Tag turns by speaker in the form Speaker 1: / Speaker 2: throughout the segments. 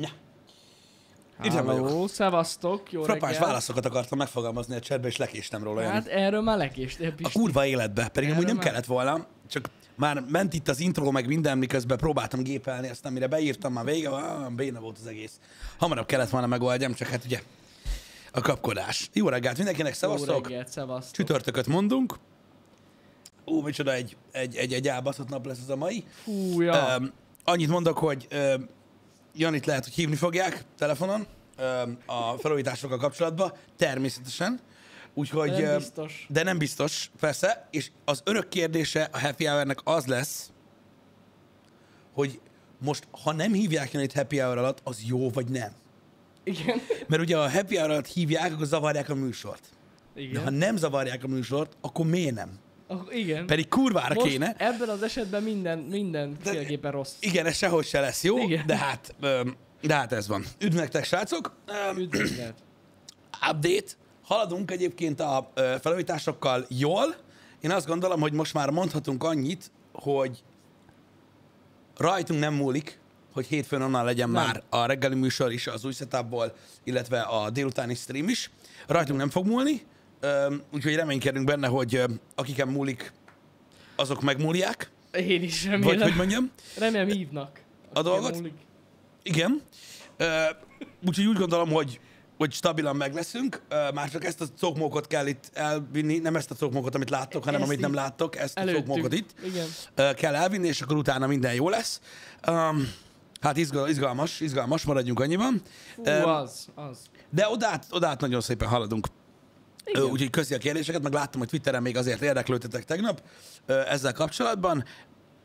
Speaker 1: Na. Itt nem vagyok.
Speaker 2: Halló, szevasztok, jó
Speaker 1: Frappáns
Speaker 2: reggel.
Speaker 1: válaszokat akartam megfogalmazni a chatbe, és lekéstem róla. Jani.
Speaker 2: Hát erről már lekéstél,
Speaker 1: A
Speaker 2: Pisti.
Speaker 1: kurva életbe, pedig amúgy
Speaker 2: Erről
Speaker 1: nem
Speaker 2: már-
Speaker 1: kellett volna, csak már ment itt az intro, meg minden, miközben próbáltam gépelni, aztán mire beírtam, már vége, ah, béna volt az egész. Hamarabb kellett volna megoldjam, csak hát ugye a kapkodás. Jó reggelt mindenkinek,
Speaker 2: Jó
Speaker 1: szevasztok!
Speaker 2: reggelt, szevasztok.
Speaker 1: Csütörtököt mondunk. Ú, micsoda egy, egy, egy, egy elbaszott nap lesz ez a mai.
Speaker 2: Fú, ja.
Speaker 1: Um, annyit mondok, hogy um, Janit lehet, hogy hívni fogják telefonon a felújításokkal kapcsolatban, természetesen. Úgyhogy,
Speaker 2: De nem biztos.
Speaker 1: de nem biztos, persze, és az örök kérdése a Happy Hour-nek az lesz, hogy most, ha nem hívják Janit Happy Hour alatt, az jó vagy nem.
Speaker 2: Igen.
Speaker 1: Mert ugye a Happy Hour alatt hívják, akkor zavarják a műsort. De
Speaker 2: Igen.
Speaker 1: ha nem zavarják a műsort, akkor miért nem?
Speaker 2: Ah, igen.
Speaker 1: Pedig kurvára
Speaker 2: Most
Speaker 1: kéne.
Speaker 2: ebben az esetben minden, minden féleképpen rossz.
Speaker 1: Igen, ez sehogy se lesz jó,
Speaker 2: Igen.
Speaker 1: de hát, de hát ez van. Üdv nektek, srácok!
Speaker 2: Üdvözlet.
Speaker 1: update. Haladunk egyébként a felújításokkal jól. Én azt gondolom, hogy most már mondhatunk annyit, hogy rajtunk nem múlik, hogy hétfőn onnan legyen
Speaker 2: Nem.
Speaker 1: már a reggeli műsor is az új setupból, illetve a délutáni stream is. Rajtunk nem fog múlni, úgyhogy reménykedünk benne, hogy akiken múlik, azok megmúlják,
Speaker 2: Én is
Speaker 1: vagy
Speaker 2: remélem.
Speaker 1: hogy mondjam.
Speaker 2: Remélem hívnak.
Speaker 1: A dolgot?
Speaker 2: Múlik.
Speaker 1: Igen. Úgyhogy úgy gondolom, hogy, hogy stabilan meg leszünk. Már csak ezt a cokmókot kell itt elvinni, nem ezt a cokmókot, amit láttok, hanem
Speaker 2: Ezt
Speaker 1: amit nem láttok, ezt a
Speaker 2: Előttünk.
Speaker 1: cokmókot itt
Speaker 2: Igen.
Speaker 1: kell elvinni, és akkor utána minden jó lesz. Um, hát izgal, izgalmas, izgalmas, maradjunk annyiban.
Speaker 2: Fú,
Speaker 1: Öm,
Speaker 2: az, az.
Speaker 1: De odát, odát nagyon szépen haladunk.
Speaker 2: Igen.
Speaker 1: Úgyhogy köszi a kérdéseket, meg láttam, hogy Twitteren még azért érdeklődtetek tegnap ezzel kapcsolatban.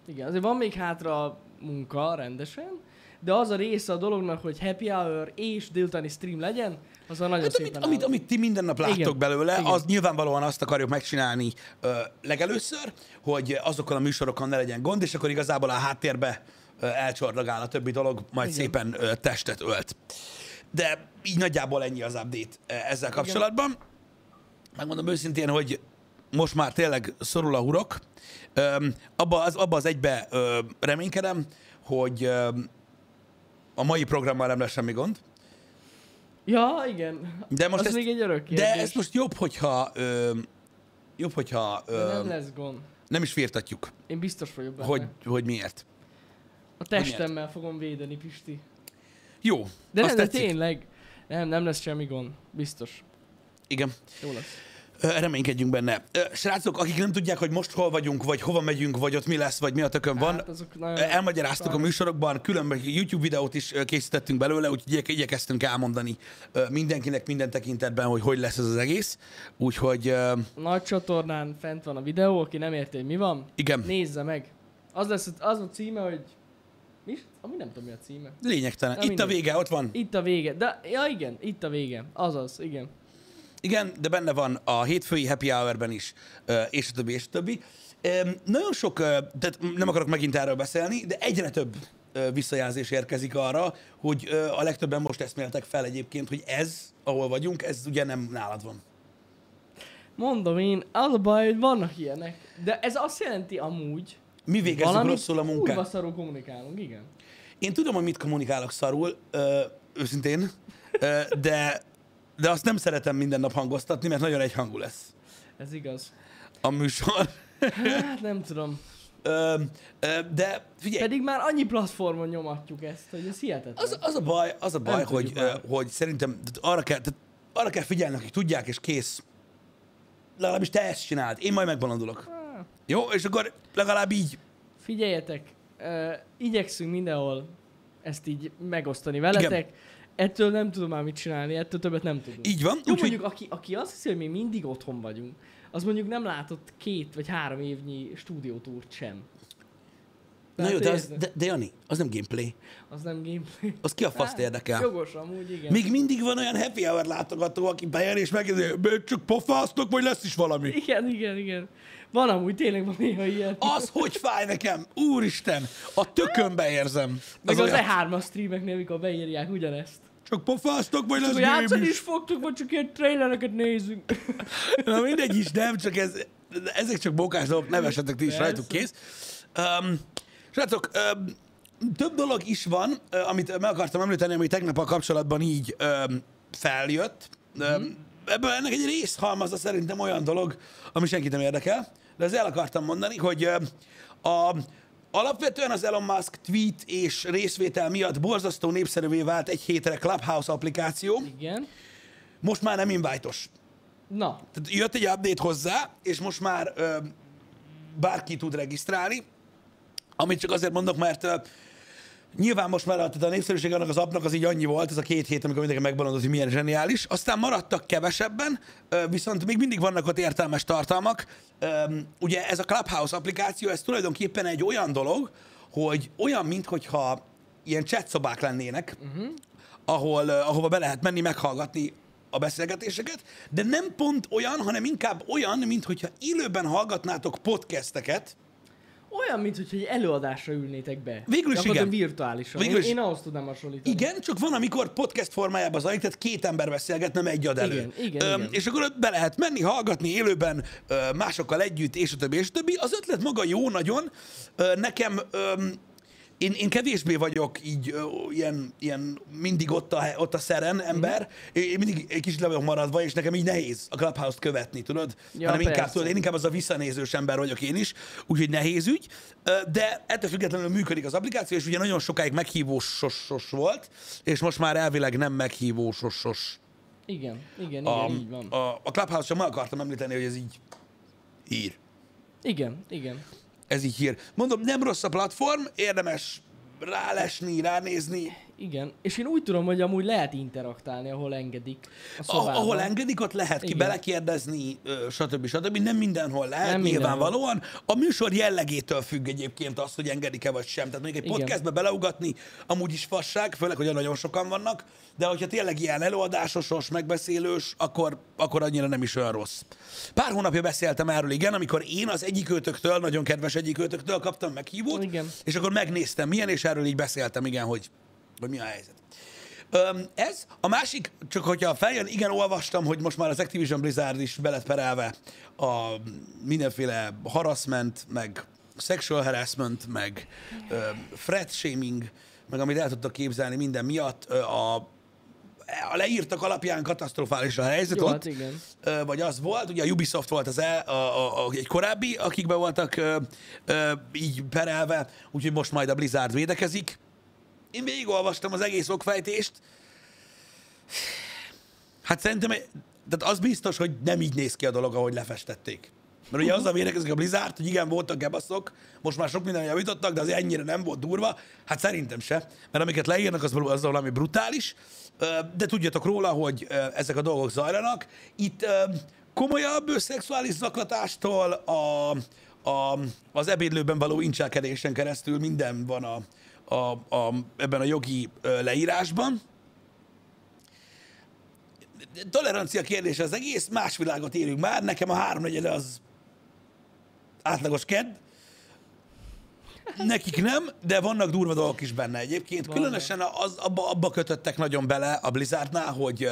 Speaker 2: Igen, azért van még hátra a munka rendesen, de az a része a dolognak, hogy happy hour és délutáni stream legyen, az a nagyon
Speaker 1: Hát, amit, amit, amit ti minden nap láttok
Speaker 2: Igen.
Speaker 1: belőle,
Speaker 2: Igen.
Speaker 1: az nyilvánvalóan azt akarjuk megcsinálni ö, legelőször, hogy azokkal a műsorokkal ne legyen gond, és akkor igazából a háttérbe ö, elcsordagál a többi dolog, majd
Speaker 2: Igen.
Speaker 1: szépen ö, testet ölt. De így nagyjából ennyi az update ezzel kapcsolatban. Megmondom őszintén, hogy most már tényleg szorul a hurok. Öm, abba, az, abba az egybe ö, reménykedem, hogy ö, a mai programmal nem lesz semmi gond.
Speaker 2: Ja, igen.
Speaker 1: De most
Speaker 2: az
Speaker 1: ezt-
Speaker 2: még egy örök kérdés.
Speaker 1: De ez most jobb, hogyha ö, jobb, hogyha
Speaker 2: De
Speaker 1: ö,
Speaker 2: nem lesz gond.
Speaker 1: nem is firtatjuk,
Speaker 2: Én biztos vagyok benne.
Speaker 1: hogy, hogy miért.
Speaker 2: A testemmel fogom védeni, Pisti.
Speaker 1: Jó,
Speaker 2: De nem, de tényleg. Nem, nem lesz semmi gond. Biztos.
Speaker 1: Igen,
Speaker 2: Jó lesz.
Speaker 1: Reménykedjünk benne. Srácok, akik nem tudják, hogy most hol vagyunk, vagy hova megyünk, vagy ott mi lesz, vagy mi a tökön van,
Speaker 2: Hát
Speaker 1: Elmagyaráztuk a
Speaker 2: Sajnos.
Speaker 1: műsorokban, különböző YouTube videót is készítettünk belőle, úgyhogy igye- igyekeztünk elmondani mindenkinek minden tekintetben, hogy hogy lesz ez az egész. Úgyhogy
Speaker 2: Nagy csatornán fent van a videó, aki nem érti, hogy mi van,
Speaker 1: igen,
Speaker 2: nézze meg. Az lesz az a címe, hogy... Mi? Ami nem tudom mi a címe.
Speaker 1: lényegtelen.
Speaker 2: Na,
Speaker 1: Itt a
Speaker 2: mindegy.
Speaker 1: vége, ott van.
Speaker 2: Itt a vége. De, ja igen, itt a vége. Azaz, igen.
Speaker 1: Igen, de benne van a hétfői happy hour-ben is, és a többi, és a többi. Nagyon sok, tehát nem akarok megint erről beszélni, de egyre több visszajelzés érkezik arra, hogy a legtöbben most eszméltek fel egyébként, hogy ez, ahol vagyunk, ez ugye nem nálad van.
Speaker 2: Mondom én, az a baj, hogy vannak ilyenek. De ez azt jelenti amúgy,
Speaker 1: Mi végezzük rosszul a
Speaker 2: kurva
Speaker 1: munkát?
Speaker 2: szarul kommunikálunk, igen.
Speaker 1: Én tudom, hogy mit kommunikálok szarul, ö, őszintén, ö, de, de azt nem szeretem minden nap hangoztatni, mert nagyon egyhangú lesz
Speaker 2: Ez igaz.
Speaker 1: a műsor.
Speaker 2: Hát nem tudom.
Speaker 1: Ö, ö, de figyelj,
Speaker 2: Pedig már annyi platformon nyomatjuk ezt, hogy ez hihetetlen.
Speaker 1: Az, az a baj, az a baj
Speaker 2: Nem
Speaker 1: hogy, ö, hogy szerintem arra kell, tehát arra kell figyelni, akik tudják, és kész. Legalábbis te ezt csináld. Én majd megbalandulok.
Speaker 2: Ah,
Speaker 1: Jó? És akkor legalább így.
Speaker 2: Figyeljetek, uh, igyekszünk mindenhol ezt így megosztani veletek. Ettől nem tudom már mit csinálni, ettől többet nem tudunk.
Speaker 1: Így van.
Speaker 2: Jó,
Speaker 1: Úgyhogy
Speaker 2: mondjuk, aki, aki azt hiszi, hogy mi mindig otthon vagyunk, az mondjuk nem látott két vagy három évnyi stúdiótúrt sem.
Speaker 1: Na jó, de, az, de, de Jani, az nem gameplay.
Speaker 2: Az nem gameplay.
Speaker 1: Az ki a faszt érdekel?
Speaker 2: Jogos amúgy, igen.
Speaker 1: Még mindig van olyan happy hour látogató, aki bejön és megkérdezi, "Még csak pofáztok, vagy lesz is valami.
Speaker 2: Igen, igen, igen. Van amúgy, tényleg van néha ilyen.
Speaker 1: Az, hogy fáj nekem, úristen, a tökönbe érzem.
Speaker 2: Meg az,
Speaker 1: olyan,
Speaker 2: E3-as streameknél, mikor beírják ugyanezt.
Speaker 1: Csak pofáztok, vagy lesz
Speaker 2: játszani
Speaker 1: is.
Speaker 2: fogtuk, vagy csak ilyen trailereket nézünk.
Speaker 1: Na mindegy is, nem, csak ez, ezek csak bókás dolgok, nevessetek ti is
Speaker 2: Persze.
Speaker 1: rajtuk, kész. Um, srácok, um, több dolog is van, amit meg akartam említeni, ami tegnap a kapcsolatban így ö, feljött. Mm. Ebből ennek egy részhalmaza szerintem olyan dolog, ami senkit nem érdekel, de ezt el akartam mondani, hogy ö, a, alapvetően az Elon Musk tweet és részvétel miatt borzasztó népszerűvé vált egy hétre Clubhouse applikáció,
Speaker 2: Igen.
Speaker 1: most már nem invite-os.
Speaker 2: Na,
Speaker 1: Tehát jött egy update hozzá, és most már ö, bárki tud regisztrálni, amit csak azért mondok, mert ö, nyilván most már a, a népszerűség annak az appnak az így annyi volt, ez a két hét, amikor mindenki megbalandott, hogy milyen zseniális. Aztán maradtak kevesebben, viszont még mindig vannak ott értelmes tartalmak. Ugye ez a Clubhouse applikáció, ez tulajdonképpen egy olyan dolog, hogy olyan, minthogyha ilyen chat szobák lennének, uh-huh. ahol, ahova be lehet menni, meghallgatni a beszélgetéseket, de nem pont olyan, hanem inkább olyan, mintha élőben hallgatnátok podcasteket,
Speaker 2: olyan, mint hogy egy előadásra ülnétek be.
Speaker 1: Végül is igen.
Speaker 2: virtuálisan.
Speaker 1: Végül is-
Speaker 2: Én, én ahhoz tudnám hasonlítani.
Speaker 1: Igen, csak van, amikor podcast formájában zajlik, tehát két ember beszélget, nem egy ad elő.
Speaker 2: Igen, igen, igen.
Speaker 1: És akkor ott be lehet menni, hallgatni élőben másokkal együtt, és a többi, és a többi. Az ötlet maga jó nagyon. Nekem öm, én, én kevésbé vagyok így ö, ilyen, ilyen mindig ott a, ott a szeren ember. Én én mindig egy kicsit le vagyok maradva, és nekem így nehéz a Clubhouse-t követni, tudod?
Speaker 2: Ja,
Speaker 1: Hanem inkább, tudod, én inkább az a visszanézős ember vagyok én is, úgyhogy nehéz ügy. De ettől függetlenül működik az applikáció, és ugye nagyon sokáig meghívósos volt, és most már elvileg nem meghívósos.
Speaker 2: Igen, igen, igen,
Speaker 1: A,
Speaker 2: így van.
Speaker 1: a, a Clubhouse-ra meg akartam említeni, hogy ez így hír.
Speaker 2: Igen, igen.
Speaker 1: Ez így hír. Mondom, nem rossz a platform, érdemes rálesni, ránézni.
Speaker 2: Igen, és én úgy tudom, hogy amúgy lehet interaktálni, ahol engedik a
Speaker 1: Ah, ahol engedik, ott lehet ki belekérdezni, stb. stb. Nem mindenhol lehet,
Speaker 2: Nem
Speaker 1: nem
Speaker 2: mindenhol.
Speaker 1: nyilvánvalóan. A műsor jellegétől függ egyébként az, hogy engedik-e vagy sem. Tehát mondjuk egy
Speaker 2: Igen.
Speaker 1: podcastbe beleugatni amúgy is fasság, főleg, hogy nagyon sokan vannak, de hogyha tényleg ilyen előadásosos, megbeszélős, akkor, akkor annyira nem is olyan rossz. Pár hónapja beszéltem erről, igen, amikor én az egyik őtöktől, nagyon kedves egyik őtöktől kaptam meghívót,
Speaker 2: Igen.
Speaker 1: és akkor megnéztem milyen, és erről így beszéltem, igen, hogy, hogy mi a helyzet. Öm, ez. A másik, csak hogyha feljön, igen, olvastam, hogy most már az Activision Blizzard is be lett perelve a mindenféle harassment, meg sexual harassment, meg ö, threat shaming, meg amit el tudtak képzelni minden miatt. Ö, a, a leírtak alapján katasztrofális a helyzet
Speaker 2: Jó,
Speaker 1: ott.
Speaker 2: hát igen.
Speaker 1: Vagy az volt, ugye a Ubisoft volt az el, a, a, a, egy korábbi, akikben voltak ö, ö, így perelve, úgyhogy most majd a Blizzard védekezik. Én végigolvastam az egész okfejtést. Hát szerintem, tehát az biztos, hogy nem így néz ki a dolog, ahogy lefestették. Mert ugye azzal védekezik a Blizzard, hogy igen, voltak gebaszok, most már sok minden javítottak, de azért ennyire nem volt durva. Hát szerintem se, mert amiket leírnak, az, az valami brutális. De tudjatok róla, hogy ezek a dolgok zajlanak. Itt komolyabb szexuális zaklatástól a, a, az ebédlőben való incselkedésen keresztül minden van a, a, a, ebben a jogi leírásban. Tolerancia kérdése az egész, más világot élünk már, nekem a háromnegyede az átlagos kedd, nekik nem, de vannak durva dolgok is benne egyébként.
Speaker 2: Vannak.
Speaker 1: Különösen az, abba, abba kötöttek nagyon bele a Blizzardnál, hogy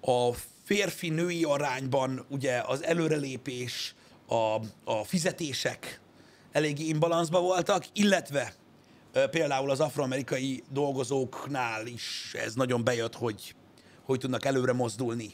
Speaker 1: a férfi-női arányban ugye az előrelépés, a, a fizetések eléggé imbalanszban voltak, illetve például az afroamerikai dolgozóknál is ez nagyon bejött, hogy hogy tudnak előre mozdulni,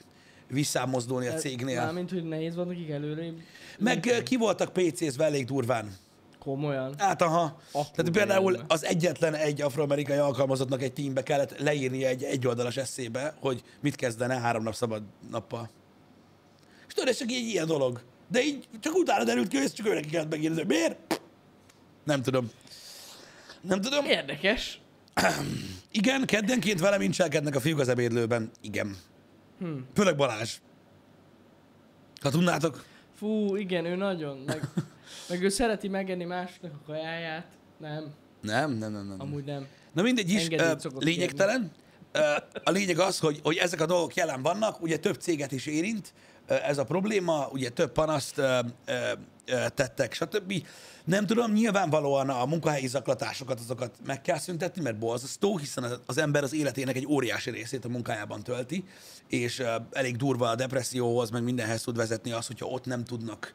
Speaker 1: visszámozdulni a cégnél.
Speaker 2: Mármint, hogy nehéz van nekik előre.
Speaker 1: Meg ki voltak PC-zve elég durván.
Speaker 2: Komolyan.
Speaker 1: Hát aha.
Speaker 2: Akkor
Speaker 1: Tehát például
Speaker 2: bejönne.
Speaker 1: az egyetlen egy afroamerikai alkalmazottnak egy teambe kellett leírni egy egyoldalas eszébe, hogy mit kezdene három nap szabad nappal. És tudod, ez csak egy ilyen dolog. De így csak utána derült ki, hogy ezt csak őnek kellett megírni, miért? Nem tudom. Nem tudom.
Speaker 2: Érdekes.
Speaker 1: Igen, keddenként velem incselkednek a fiúk az ebédlőben. Igen.
Speaker 2: Hm.
Speaker 1: Főleg Balázs. Ha tudnátok.
Speaker 2: Fú, igen, ő nagyon. Meg, meg ő szereti megenni másnak a kajáját. Nem,
Speaker 1: Nem, nem, nem, nem.
Speaker 2: amúgy nem.
Speaker 1: Na mindegy is,
Speaker 2: Engedélyt
Speaker 1: lényegtelen. Ö, A lényeg az, hogy, hogy ezek a dolgok jelen vannak, ugye több céget is érint ez a probléma, ugye több panaszt tettek, stb. Nem tudom, nyilvánvalóan a munkahelyi zaklatásokat, azokat meg kell szüntetni, mert borzasztó, hiszen az- ember az életének egy óriási részét a munkájában tölti, és elég durva a depresszióhoz, meg mindenhez tud vezetni az, hogyha ott nem tudnak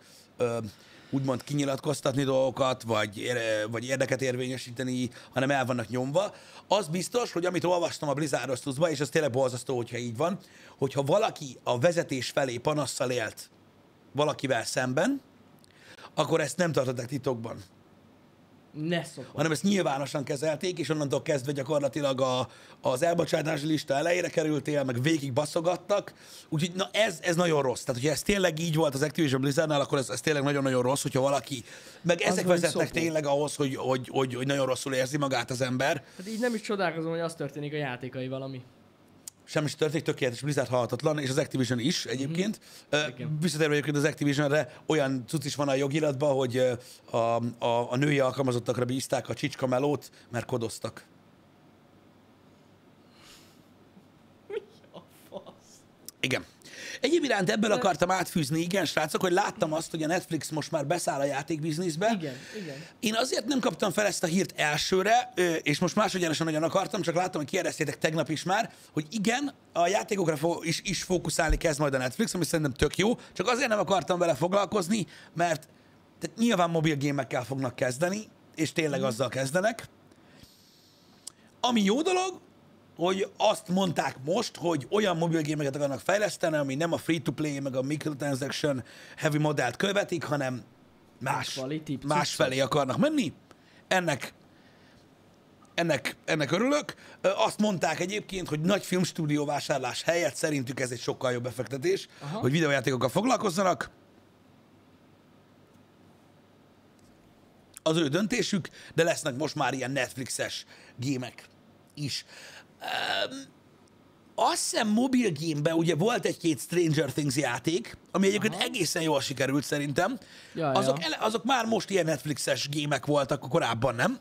Speaker 1: úgymond kinyilatkoztatni dolgokat, vagy, vagy érdeket érvényesíteni, hanem el vannak nyomva. Az biztos, hogy amit olvastam a Blizzard és ez tényleg borzasztó, hogyha így van, hogyha valaki a vezetés felé panasszal élt valakivel szemben, akkor ezt nem tartották titokban
Speaker 2: Ne szokott.
Speaker 1: hanem ezt nyilvánosan kezelték, és onnantól kezdve gyakorlatilag a, az elbocsátási lista elejére kerültél, meg végig baszogattak. Úgyhogy na ez, ez nagyon rossz. Tehát, hogyha ez tényleg így volt az Activision Blizzardnál, akkor ez, ez tényleg nagyon-nagyon rossz, hogyha valaki, meg ezek
Speaker 2: vagy
Speaker 1: vezetnek
Speaker 2: szopó.
Speaker 1: tényleg ahhoz, hogy, hogy, hogy, hogy nagyon rosszul érzi magát az ember.
Speaker 2: Hát így nem is csodálkozom, hogy az történik a játékai valami.
Speaker 1: Semmi sem történik, tökéletes, Blizzard halhatatlan, és az Activision is egyébként. Mm-hmm. Visszatérve egyébként az Activisionre, olyan cucc is van a jogiratban, hogy a, a, a női alkalmazottakra bízták a csicska melót, mert kodoztak.
Speaker 2: A fasz.
Speaker 1: Igen. Egyéb iránt ebből akartam átfűzni, igen, srácok, hogy láttam azt, hogy a Netflix most már beszáll a játékbizniszbe.
Speaker 2: Igen, igen.
Speaker 1: Én azért nem kaptam fel ezt a hírt elsőre, és most másodjánosan nagyon akartam, csak láttam, hogy kérdeztétek tegnap is már, hogy igen, a játékokra fo- is, is fókuszálni kezd majd a Netflix, ami szerintem tök jó, csak azért nem akartam vele foglalkozni, mert tehát nyilván mobil gémekkel fognak kezdeni, és tényleg azzal kezdenek. Ami jó dolog, hogy azt mondták most, hogy olyan mobilgémeket akarnak fejleszteni, ami nem a free-to-play, meg a microtransaction heavy modellt követik, hanem más, más felé akarnak menni. Ennek, ennek, ennek örülök. Azt mondták egyébként, hogy nagy filmstúdió vásárlás helyett szerintük ez egy sokkal jobb befektetés,
Speaker 2: Aha.
Speaker 1: hogy videójátékokkal foglalkozzanak. Az ő döntésük, de lesznek most már ilyen Netflixes gémek is. Um, azt hiszem mobil gameben ugye volt egy-két Stranger Things játék, ami egyébként
Speaker 2: Aha.
Speaker 1: egészen jól sikerült szerintem.
Speaker 2: Ja,
Speaker 1: azok,
Speaker 2: ja.
Speaker 1: ele, azok már most ilyen Netflixes gémek voltak, korábban nem.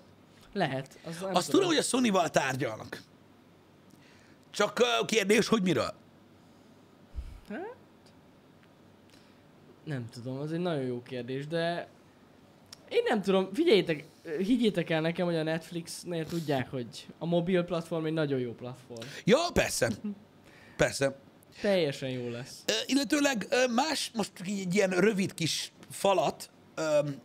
Speaker 2: Lehet. Az nem
Speaker 1: Azt tudom, hogy a Sony-val tárgyalnak. Csak ö, kérdés, hogy miről?
Speaker 2: Hát? Nem tudom, az egy nagyon jó kérdés, de én nem tudom, figyeljétek, higgyétek el nekem, hogy a Netflixnél tudják, hogy a mobil platform egy nagyon jó platform.
Speaker 1: Ja, persze. Persze.
Speaker 2: Teljesen jó lesz.
Speaker 1: Ö, illetőleg más, most egy ilyen rövid kis falat,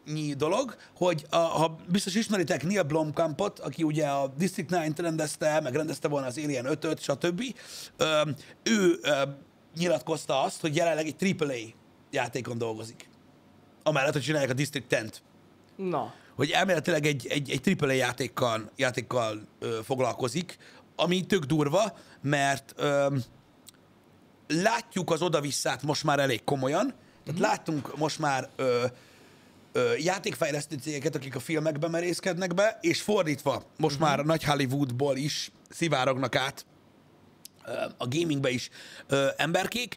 Speaker 1: nyi dolog, hogy a, ha biztos ismeritek Neil Blomkampot, aki ugye a District 9-t rendezte, meg rendezte volna az Alien 5-öt, stb. Ö, ő ö, nyilatkozta azt, hogy jelenleg egy AAA játékon dolgozik. Amellett, hogy csinálják a District 10-t.
Speaker 2: Na,
Speaker 1: hogy elméletileg egy, egy, egy AAA játékkal, játékkal ö, foglalkozik, ami tök durva, mert ö, látjuk az oda-visszát most már elég komolyan, tehát láttunk most már ö, ö, játékfejlesztő cégeket, akik a filmekbe merészkednek be, és fordítva, most már a nagy Hollywoodból is szivárognak át ö, a gamingbe is ö, emberkék.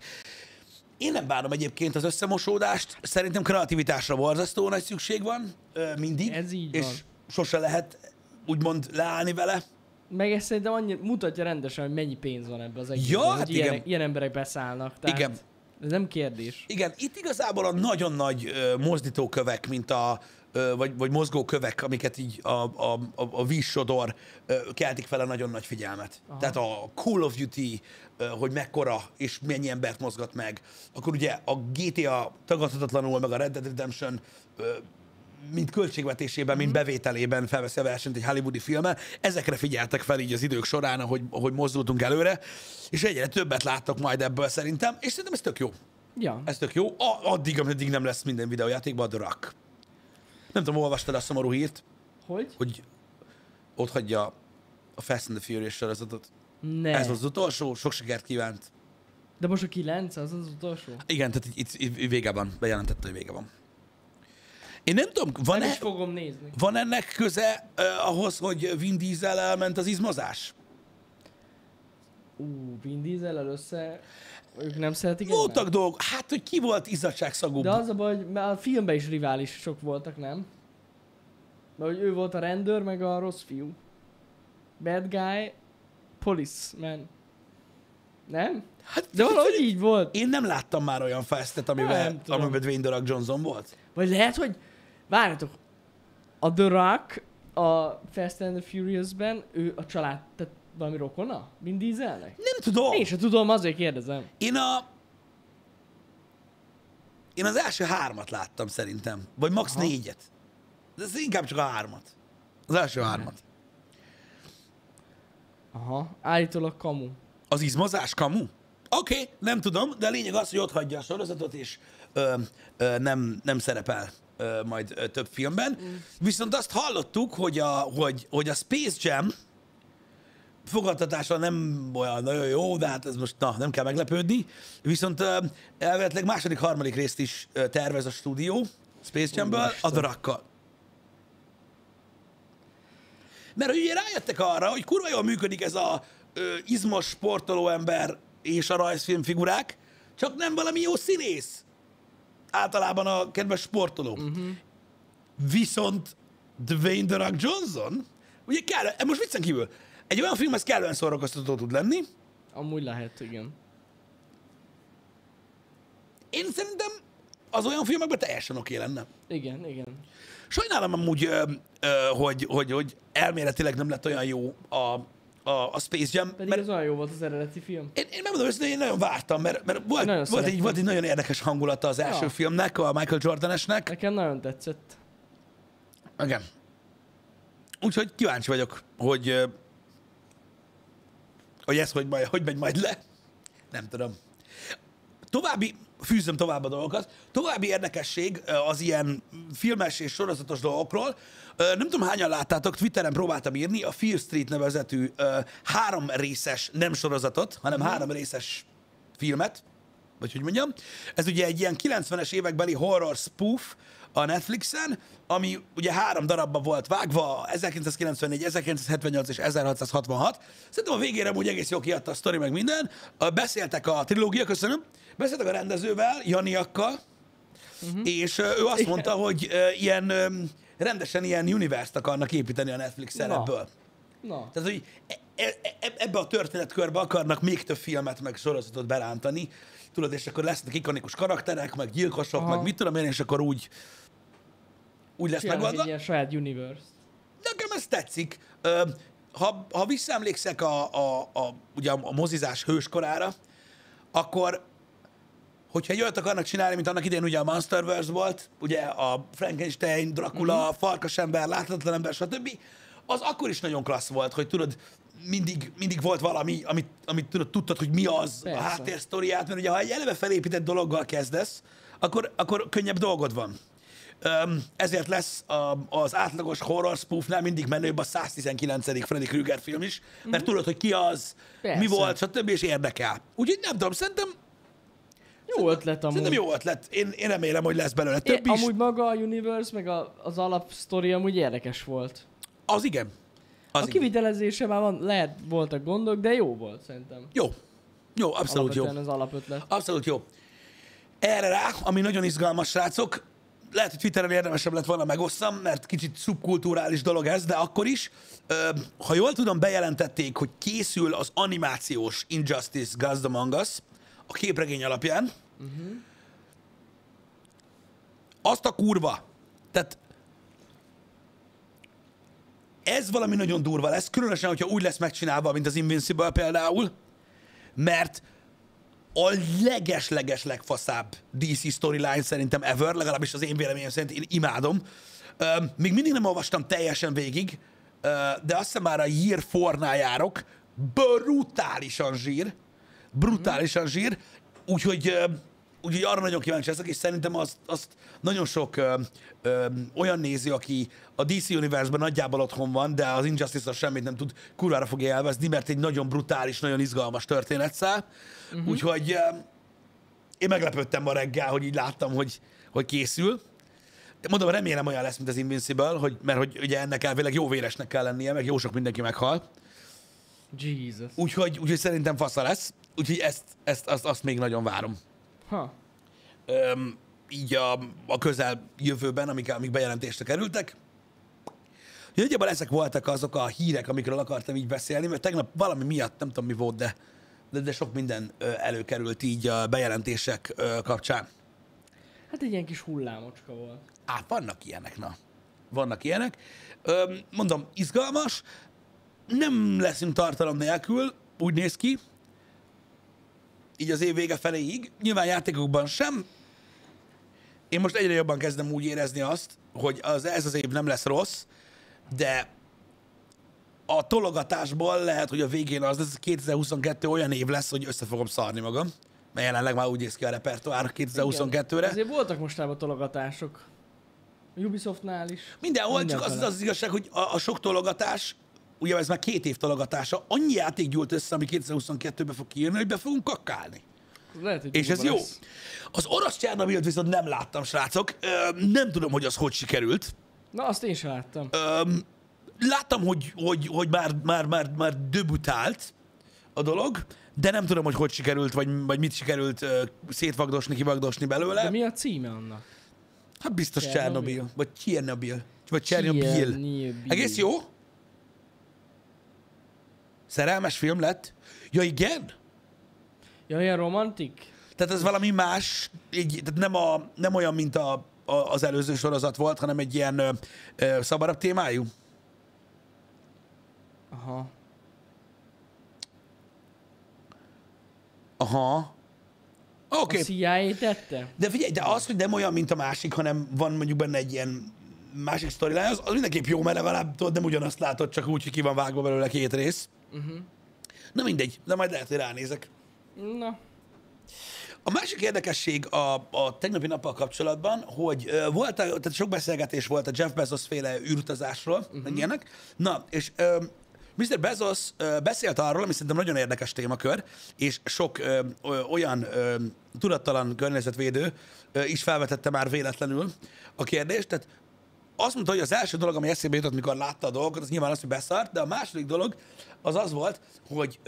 Speaker 1: Én nem bánom egyébként az összemosódást, szerintem kreativitásra borzasztó nagy szükség van, mindig.
Speaker 2: Ez így
Speaker 1: és
Speaker 2: van.
Speaker 1: sose lehet úgymond leállni vele.
Speaker 2: meg ez szerintem annyi, mutatja rendesen, hogy mennyi pénz van ebbe az egészben,
Speaker 1: Ja, hát
Speaker 2: ilyen,
Speaker 1: igen.
Speaker 2: ilyen emberek beszállnak. Tehát
Speaker 1: Igen.
Speaker 2: Ez nem kérdés.
Speaker 1: Igen, itt igazából a nagyon nagy mozdítókövek, mint a, vagy, vagy mozgókövek, amiket így a, a, a, a vízsodor keltik fel a nagyon nagy figyelmet. Aha. Tehát a Call of Duty, hogy mekkora és mennyi embert mozgat meg. Akkor ugye a GTA tagadhatatlanul, meg a Red Dead Redemption ö, mind költségvetésében, mind bevételében felveszi a versenyt egy hollywoodi filmmel. Ezekre figyeltek fel így az idők során, ahogy, ahogy mozdultunk előre, és egyre többet láttok majd ebből szerintem, és szerintem ez tök jó.
Speaker 2: Ja.
Speaker 1: Ez tök jó. A, addig, ameddig nem lesz minden videójátékban a The Rock. Nem tudom, olvastad a szomorú hírt,
Speaker 2: Hogy?
Speaker 1: hogy ott hagyja a Fast and the Furious sorozatot.
Speaker 2: Ne.
Speaker 1: Ez az utolsó, sok sikert kívánt.
Speaker 2: De most a 9 az az utolsó?
Speaker 1: Igen, tehát itt, itt, vége van, bejelentette, hogy vége van. Én nem tudom, van,
Speaker 2: Nem
Speaker 1: e,
Speaker 2: fogom nézni.
Speaker 1: van ennek köze uh, ahhoz, hogy Vin Diesel elment az izmozás?
Speaker 2: Ú, Vin Diesel össze... Ők nem szeretik
Speaker 1: Voltak
Speaker 2: egymást?
Speaker 1: dolgok, hát, hogy ki volt izzadságszagúbb.
Speaker 2: De az a baj, hogy a filmben is riválisok voltak, nem? Mert hogy ő volt a rendőr, meg a rossz fiú. Bad guy, policeman. Nem?
Speaker 1: Hát,
Speaker 2: De valahogy így volt.
Speaker 1: Én nem láttam már olyan festet, amiben,
Speaker 2: Nem
Speaker 1: amiben Dwayne The Rock Johnson volt.
Speaker 2: Vagy lehet, hogy... Várjatok. A The Rock a Fast and the Furious-ben, ő a család, tehát valami rokona? Vin Dieselnek?
Speaker 1: Nem tudom.
Speaker 2: Én sem tudom, azért kérdezem.
Speaker 1: Én a... én az első hármat láttam szerintem. Vagy max.
Speaker 2: Aha.
Speaker 1: négyet. De ez inkább csak a hármat. Az első hármat.
Speaker 2: Aha, állítólag kamu.
Speaker 1: Az izmozás kamu? Oké, okay, nem tudom, de a lényeg az, hogy ott hagyja a sorozatot, és ö, ö, nem, nem szerepel ö, majd ö, több filmben. Mm. Viszont azt hallottuk, hogy a, hogy, hogy a Space Jam fogadtatása nem olyan nagyon jó, de hát ez most na, nem kell meglepődni. Viszont elvileg második, harmadik részt is tervez a stúdió Space Jamből, a darakkal. Mert ugye rájöttek arra, hogy kurva jól működik ez a ö, izmos sportoló ember és a rajzfilm figurák, csak nem valami jó színész. Általában a kedves sportoló. Uh-huh. Viszont Dwayne The Rock Johnson, ugye kell, most viccen kívül, egy olyan film, ez kellően szórakoztató tud lenni.
Speaker 2: Amúgy lehet, igen.
Speaker 1: Én szerintem az olyan filmekben teljesen oké lenne.
Speaker 2: Igen, igen.
Speaker 1: Sajnálom amúgy, ö, ö, hogy, hogy, hogy elméletileg nem lett olyan jó a, a, a Space Jam,
Speaker 2: Pedig
Speaker 1: mert
Speaker 2: ez olyan jó volt az eredeti film.
Speaker 1: Én, én megmondom őszintén, én nagyon vártam, mert, mert volt,
Speaker 2: Nagyon
Speaker 1: volt, egy, volt egy nagyon érdekes hangulata az első
Speaker 2: Ja.
Speaker 1: filmnek, a Michael Jordanesnek.
Speaker 2: Nekem nagyon tetszett.
Speaker 1: Igen. Úgyhogy kíváncsi vagyok, hogy, hogy ez hogy, majd, hogy megy majd le. Nem tudom. További, fűzöm tovább a dolgokat, további érdekesség az ilyen filmes és sorozatos dolgokról. Nem tudom, hányan láttátok, Twitteren próbáltam írni a Fear Street nevezetű három részes, nem sorozatot, hanem három részes filmet, vagy hogy mondjam. Ez ugye egy ilyen 90-es évekbeli horror spoof a Netflixen, ami ugye három darabba volt vágva, 1994, 1978 és 1666. Szerintem a végére úgy egész jó kiadta a sztori, meg minden. Beszéltek a trilógia, köszönöm, beszéltek a rendezővel, Janiakkal, uh-huh. és ő azt mondta, hogy ilyen rendesen ilyen universe-t akarnak építeni a Netflixen
Speaker 2: Na.
Speaker 1: ebből.
Speaker 2: Na,
Speaker 1: Tehát, hogy e- e- e- ebbe a történetkörbe akarnak még több filmet, meg sorozatot berántani, tudod, és akkor lesznek ikonikus karakterek, meg gyilkosok,
Speaker 2: Aha.
Speaker 1: meg mit tudom én, és akkor úgy, úgy lesz
Speaker 2: csinálnak
Speaker 1: megoldva.
Speaker 2: egy ilyen saját universe.
Speaker 1: Nekem ez tetszik. Ha, ha visszaemlékszek a, a, a, ugye a mozizás hőskorára, akkor hogyha egy olyat akarnak csinálni, mint annak idején ugye a Monsterverse volt, ugye a Frankenstein, Dracula,
Speaker 2: Mhm.
Speaker 1: mm-hmm. Farkasember, Láthatatlan ember, stb., az akkor is nagyon klassz volt, hogy tudod, mindig, mindig volt valami, amit, amit tudod, tudtad, hogy mi az
Speaker 2: Persze.
Speaker 1: a háttérsztoriát, mert ugye ha egy eleve felépített dologgal kezdesz, akkor, akkor könnyebb dolgod van. Öm, ezért lesz a, az átlagos horror spoofnál mindig menőbb a 119. Freddy Krueger film is, mert tudod, hogy ki az, mi.
Speaker 2: Persze.
Speaker 1: volt, stb. és érdekel. Úgyhogy nem tudom, szerintem,
Speaker 2: Jó ötlet amúgy.
Speaker 1: szerintem jó ötlet. Én, én remélem, hogy lesz belőle több
Speaker 2: É,
Speaker 1: is.
Speaker 2: amúgy maga a universe, meg a, az alapsztori amúgy érdekes volt.
Speaker 1: Az igen. Az
Speaker 2: a
Speaker 1: igen.
Speaker 2: kivitelezése már van, lehet voltak gondok, de jó volt szerintem.
Speaker 1: Jó. Jó, abszolút jó.
Speaker 2: Alapvetően az alapötlet.
Speaker 1: Abszolút jó. Erre rá, ami nagyon izgalmas, srácok, lehet, hogy Twitteren érdemesebb lett volna megosszam, mert kicsit szubkulturális dolog ez, de akkor is. Ö, ha jól tudom, bejelentették, hogy készül az animációs Injustice Gods Among Us a képregény alapján. Uh-huh. Azt a kurva. Tehát ez valami nagyon durva lesz, különösen, hogyha úgy lesz megcsinálva, mint az Invincible például, mert a leges-leges legfaszább DC storyline szerintem ever, legalábbis az én véleményem szerint én imádom. Öm, még mindig nem olvastam teljesen végig, ö, de azt hiszem már a Year 4-nál járok, brutálisan zsír, brutálisan zsír, úgyhogy, ö, úgyhogy arra nagyon kíváncsi leszek, és szerintem azt, azt nagyon sok ö, ö, olyan néző, aki a DC Universe-ben nagyjából otthon van, de az Injustice-ról semmit nem tud, kurvára fogja élvezni, mert egy nagyon brutális, nagyon izgalmas történetszál. Uh-huh. Úgyhogy ö, én meglepődtem ma reggel, hogy így láttam, hogy, hogy készül. Mondom, remélem olyan lesz, mint az Invincible, hogy, mert hogy ugye ennek elvileg jó véresnek kell lennie, meg jó sok mindenki meghal.
Speaker 2: Jesus.
Speaker 1: Úgyhogy, úgyhogy szerintem fasza lesz. Úgyhogy ezt, ezt azt, azt még nagyon várom.
Speaker 2: Ha.
Speaker 1: Öm, így a, a közel jövőben, amik, amik bejelentésre kerültek. Nagyjából ezek voltak azok a hírek, amikről akartam így beszélni, mert tegnap valami miatt, nem tudom mi volt, de, de, de sok minden előkerült így a bejelentések kapcsán.
Speaker 2: Hát egy ilyen kis hullámocska volt.
Speaker 1: Á, vannak ilyenek, na. Vannak ilyenek. Öm, mondom, izgalmas. Nem leszünk tartalom nélkül, úgy néz ki. Így az év vége feléig. Nyilván játékokban sem. én most egyre jobban kezdem úgy érezni azt, hogy az, ez az év nem lesz rossz, de a tologatásból lehet, hogy a végén az lesz, 2022 olyan év lesz, hogy össze fogom szarni magam. Mert jelenleg már úgy néz ki a repertoár 2022-re.
Speaker 2: Azért voltak mostában tologatások. Ubisoftnál is.
Speaker 1: Mindenhol, csak az, az az igazság, hogy a, a sok tologatás, ugye ez már két év tologatása, annyi játék gyúlt össze, ami 2022-ben fog kijönni, hogy be fogunk kakálni.
Speaker 2: Lehet, hogy
Speaker 1: És ez
Speaker 2: durva
Speaker 1: jó.
Speaker 2: lesz.
Speaker 1: Az orosz Csernobilt viszont nem láttam, srácok. Ö, nem tudom, hogy az hogy sikerült.
Speaker 2: Na, azt én sem láttam.
Speaker 1: Öm, láttam, hogy, hogy, hogy már, már, már, már debütált a dolog, de nem tudom, hogy hogy sikerült, vagy, vagy mit sikerült ö, szétvagdosni, kivagdosni belőle.
Speaker 2: De mi a címe annak?
Speaker 1: Hát biztos
Speaker 2: Csernobil?
Speaker 1: Vagy Csernobil, vagy. Csernobil. Egész jó? Szerelmes film lett? Ja, igen?
Speaker 2: Ja, ilyen romantik?
Speaker 1: Tehát ez valami más, így, tehát nem, a, nem olyan, mint a, a, az előző sorozat volt, hanem egy ilyen ö, ö, szabadabb témájú.
Speaker 2: Aha.
Speaker 1: Aha. Oké,
Speaker 2: A
Speaker 1: okay.
Speaker 2: CIA tette?
Speaker 1: de figyelj, de az, hogy nem olyan, mint a másik, hanem van mondjuk benne egy ilyen másik storyline, az, az mindenképp jó, mert legalább tudod, nem ugyanazt látod, csak úgy, hogy ki van vágva belőle két rész.
Speaker 2: Uh-huh.
Speaker 1: Na mindegy, de majd lehet, hogy ránézek.
Speaker 2: Na,
Speaker 1: A másik érdekesség a, a tegnapi nappal kapcsolatban, hogy ö, volt, a, tehát sok beszélgetés volt a Jeff Bezos féle űrutazásról, uh-huh. meg ilyenek. Na, és ö, Mr. Bezos ö, beszélt arról, ami szerintem nagyon érdekes témakör, és sok ö, ö, olyan ö, tudattalan környezetvédő ö, is felvetette már véletlenül a kérdést. Tehát azt mondta, hogy az első dolog, ami eszébe jutott, mikor látta a dolgokat, az nyilván az, hogy beszart, de a második dolog az az volt, hogy,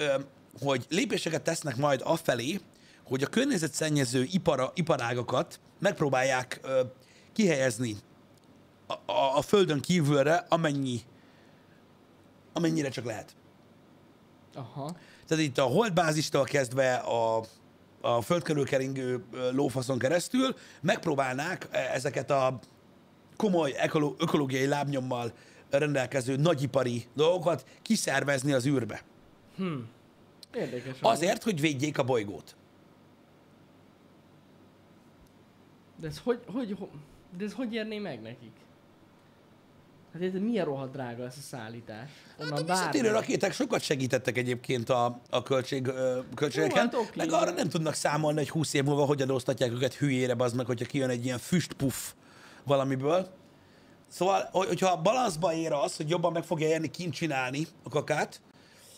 Speaker 1: hogy lépéseket tesznek majd afelé, hogy a környezetszennyező ipara, iparágakat megpróbálják kihelyezni a, a, a földön kívülre, amennyi, amennyire csak lehet.
Speaker 2: aha.
Speaker 1: Tehát itt a holdbázistól kezdve a, a föld körül keringő lófaszon keresztül megpróbálnák e, ezeket a komoly ökológiai lábnyommal rendelkező nagyipari dolgokat kiszervezni az űrbe.
Speaker 2: Érdekes.
Speaker 1: Azért, hogy védjék a bolygót.
Speaker 2: De ez hogy, hogy, hogy, de ez hogy érné meg nekik? Hát ez milyen rohadt drága ez a szállítás?
Speaker 1: Hát
Speaker 2: Onnan
Speaker 1: a visszatérő rakéták sokat segítettek egyébként a, a költség, költségeken.
Speaker 2: Jó, hát
Speaker 1: meg arra nem tudnak számolni, hogy 20 év múlva hogyan osztatják őket hülyére, bazd meg, hogyha kijön egy ilyen füstpuff valamiből. Szóval, hogy- hogyha balanszba ér az, hogy jobban meg fogja érni kint csinálni a kakát,